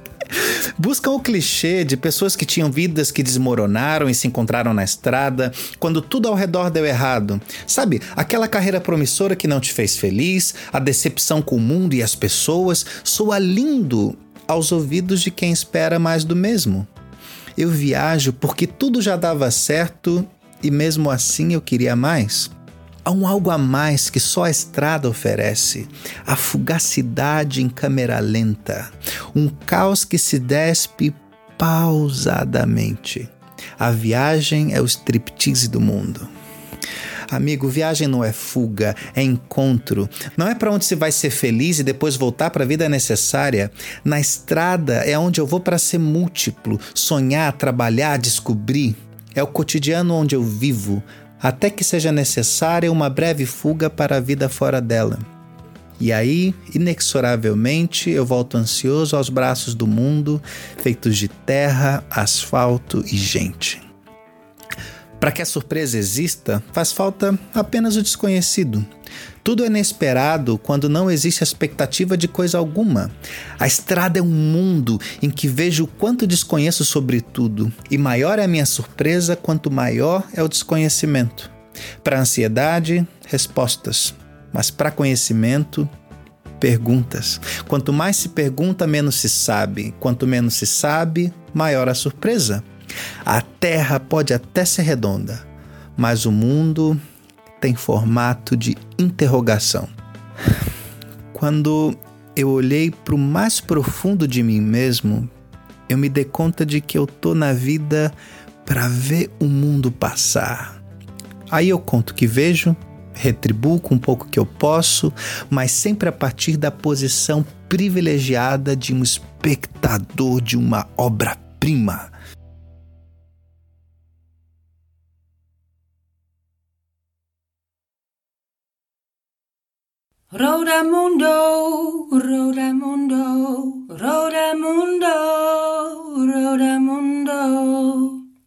Buscam o clichê de pessoas que tinham vidas que desmoronaram e se encontraram na estrada quando tudo ao redor deu errado. Sabe, aquela carreira promissora que não te fez feliz, a decepção com o mundo e as pessoas, soa lindo aos ouvidos de quem espera mais do mesmo. Eu viajo porque tudo já dava certo e mesmo assim eu queria mais. Há um algo a mais que só a estrada oferece: a fugacidade em câmera lenta, um caos que se despe pausadamente. A viagem é o striptease do mundo. Amigo, viagem não é fuga, é encontro. Não é para onde se vai ser feliz e depois voltar para a vida necessária. Na estrada é onde eu vou para ser múltiplo, sonhar, trabalhar, descobrir. É o cotidiano onde eu vivo, até que seja necessária uma breve fuga para a vida fora dela. E aí, inexoravelmente, eu volto ansioso aos braços do mundo, feitos de terra, asfalto e gente. Para que a surpresa exista, faz falta apenas o desconhecido. Tudo é inesperado quando não existe expectativa de coisa alguma. A estrada é um mundo em que vejo o quanto desconheço sobre tudo, e maior é a minha surpresa quanto maior é o desconhecimento. Para ansiedade, respostas, mas para conhecimento, perguntas. Quanto mais se pergunta, menos se sabe. Quanto menos se sabe, maior a surpresa. A Terra pode até ser redonda, mas o mundo tem formato de interrogação. Quando eu olhei para o mais profundo de mim mesmo, eu me dei conta de que eu tô na vida para ver o mundo passar. Aí eu conto que vejo, retribuo com um pouco que eu posso, mas sempre a partir da posição privilegiada de um espectador de uma obra-prima. Rodamundo, Rodamundo, Rodamundo, Rodamundo.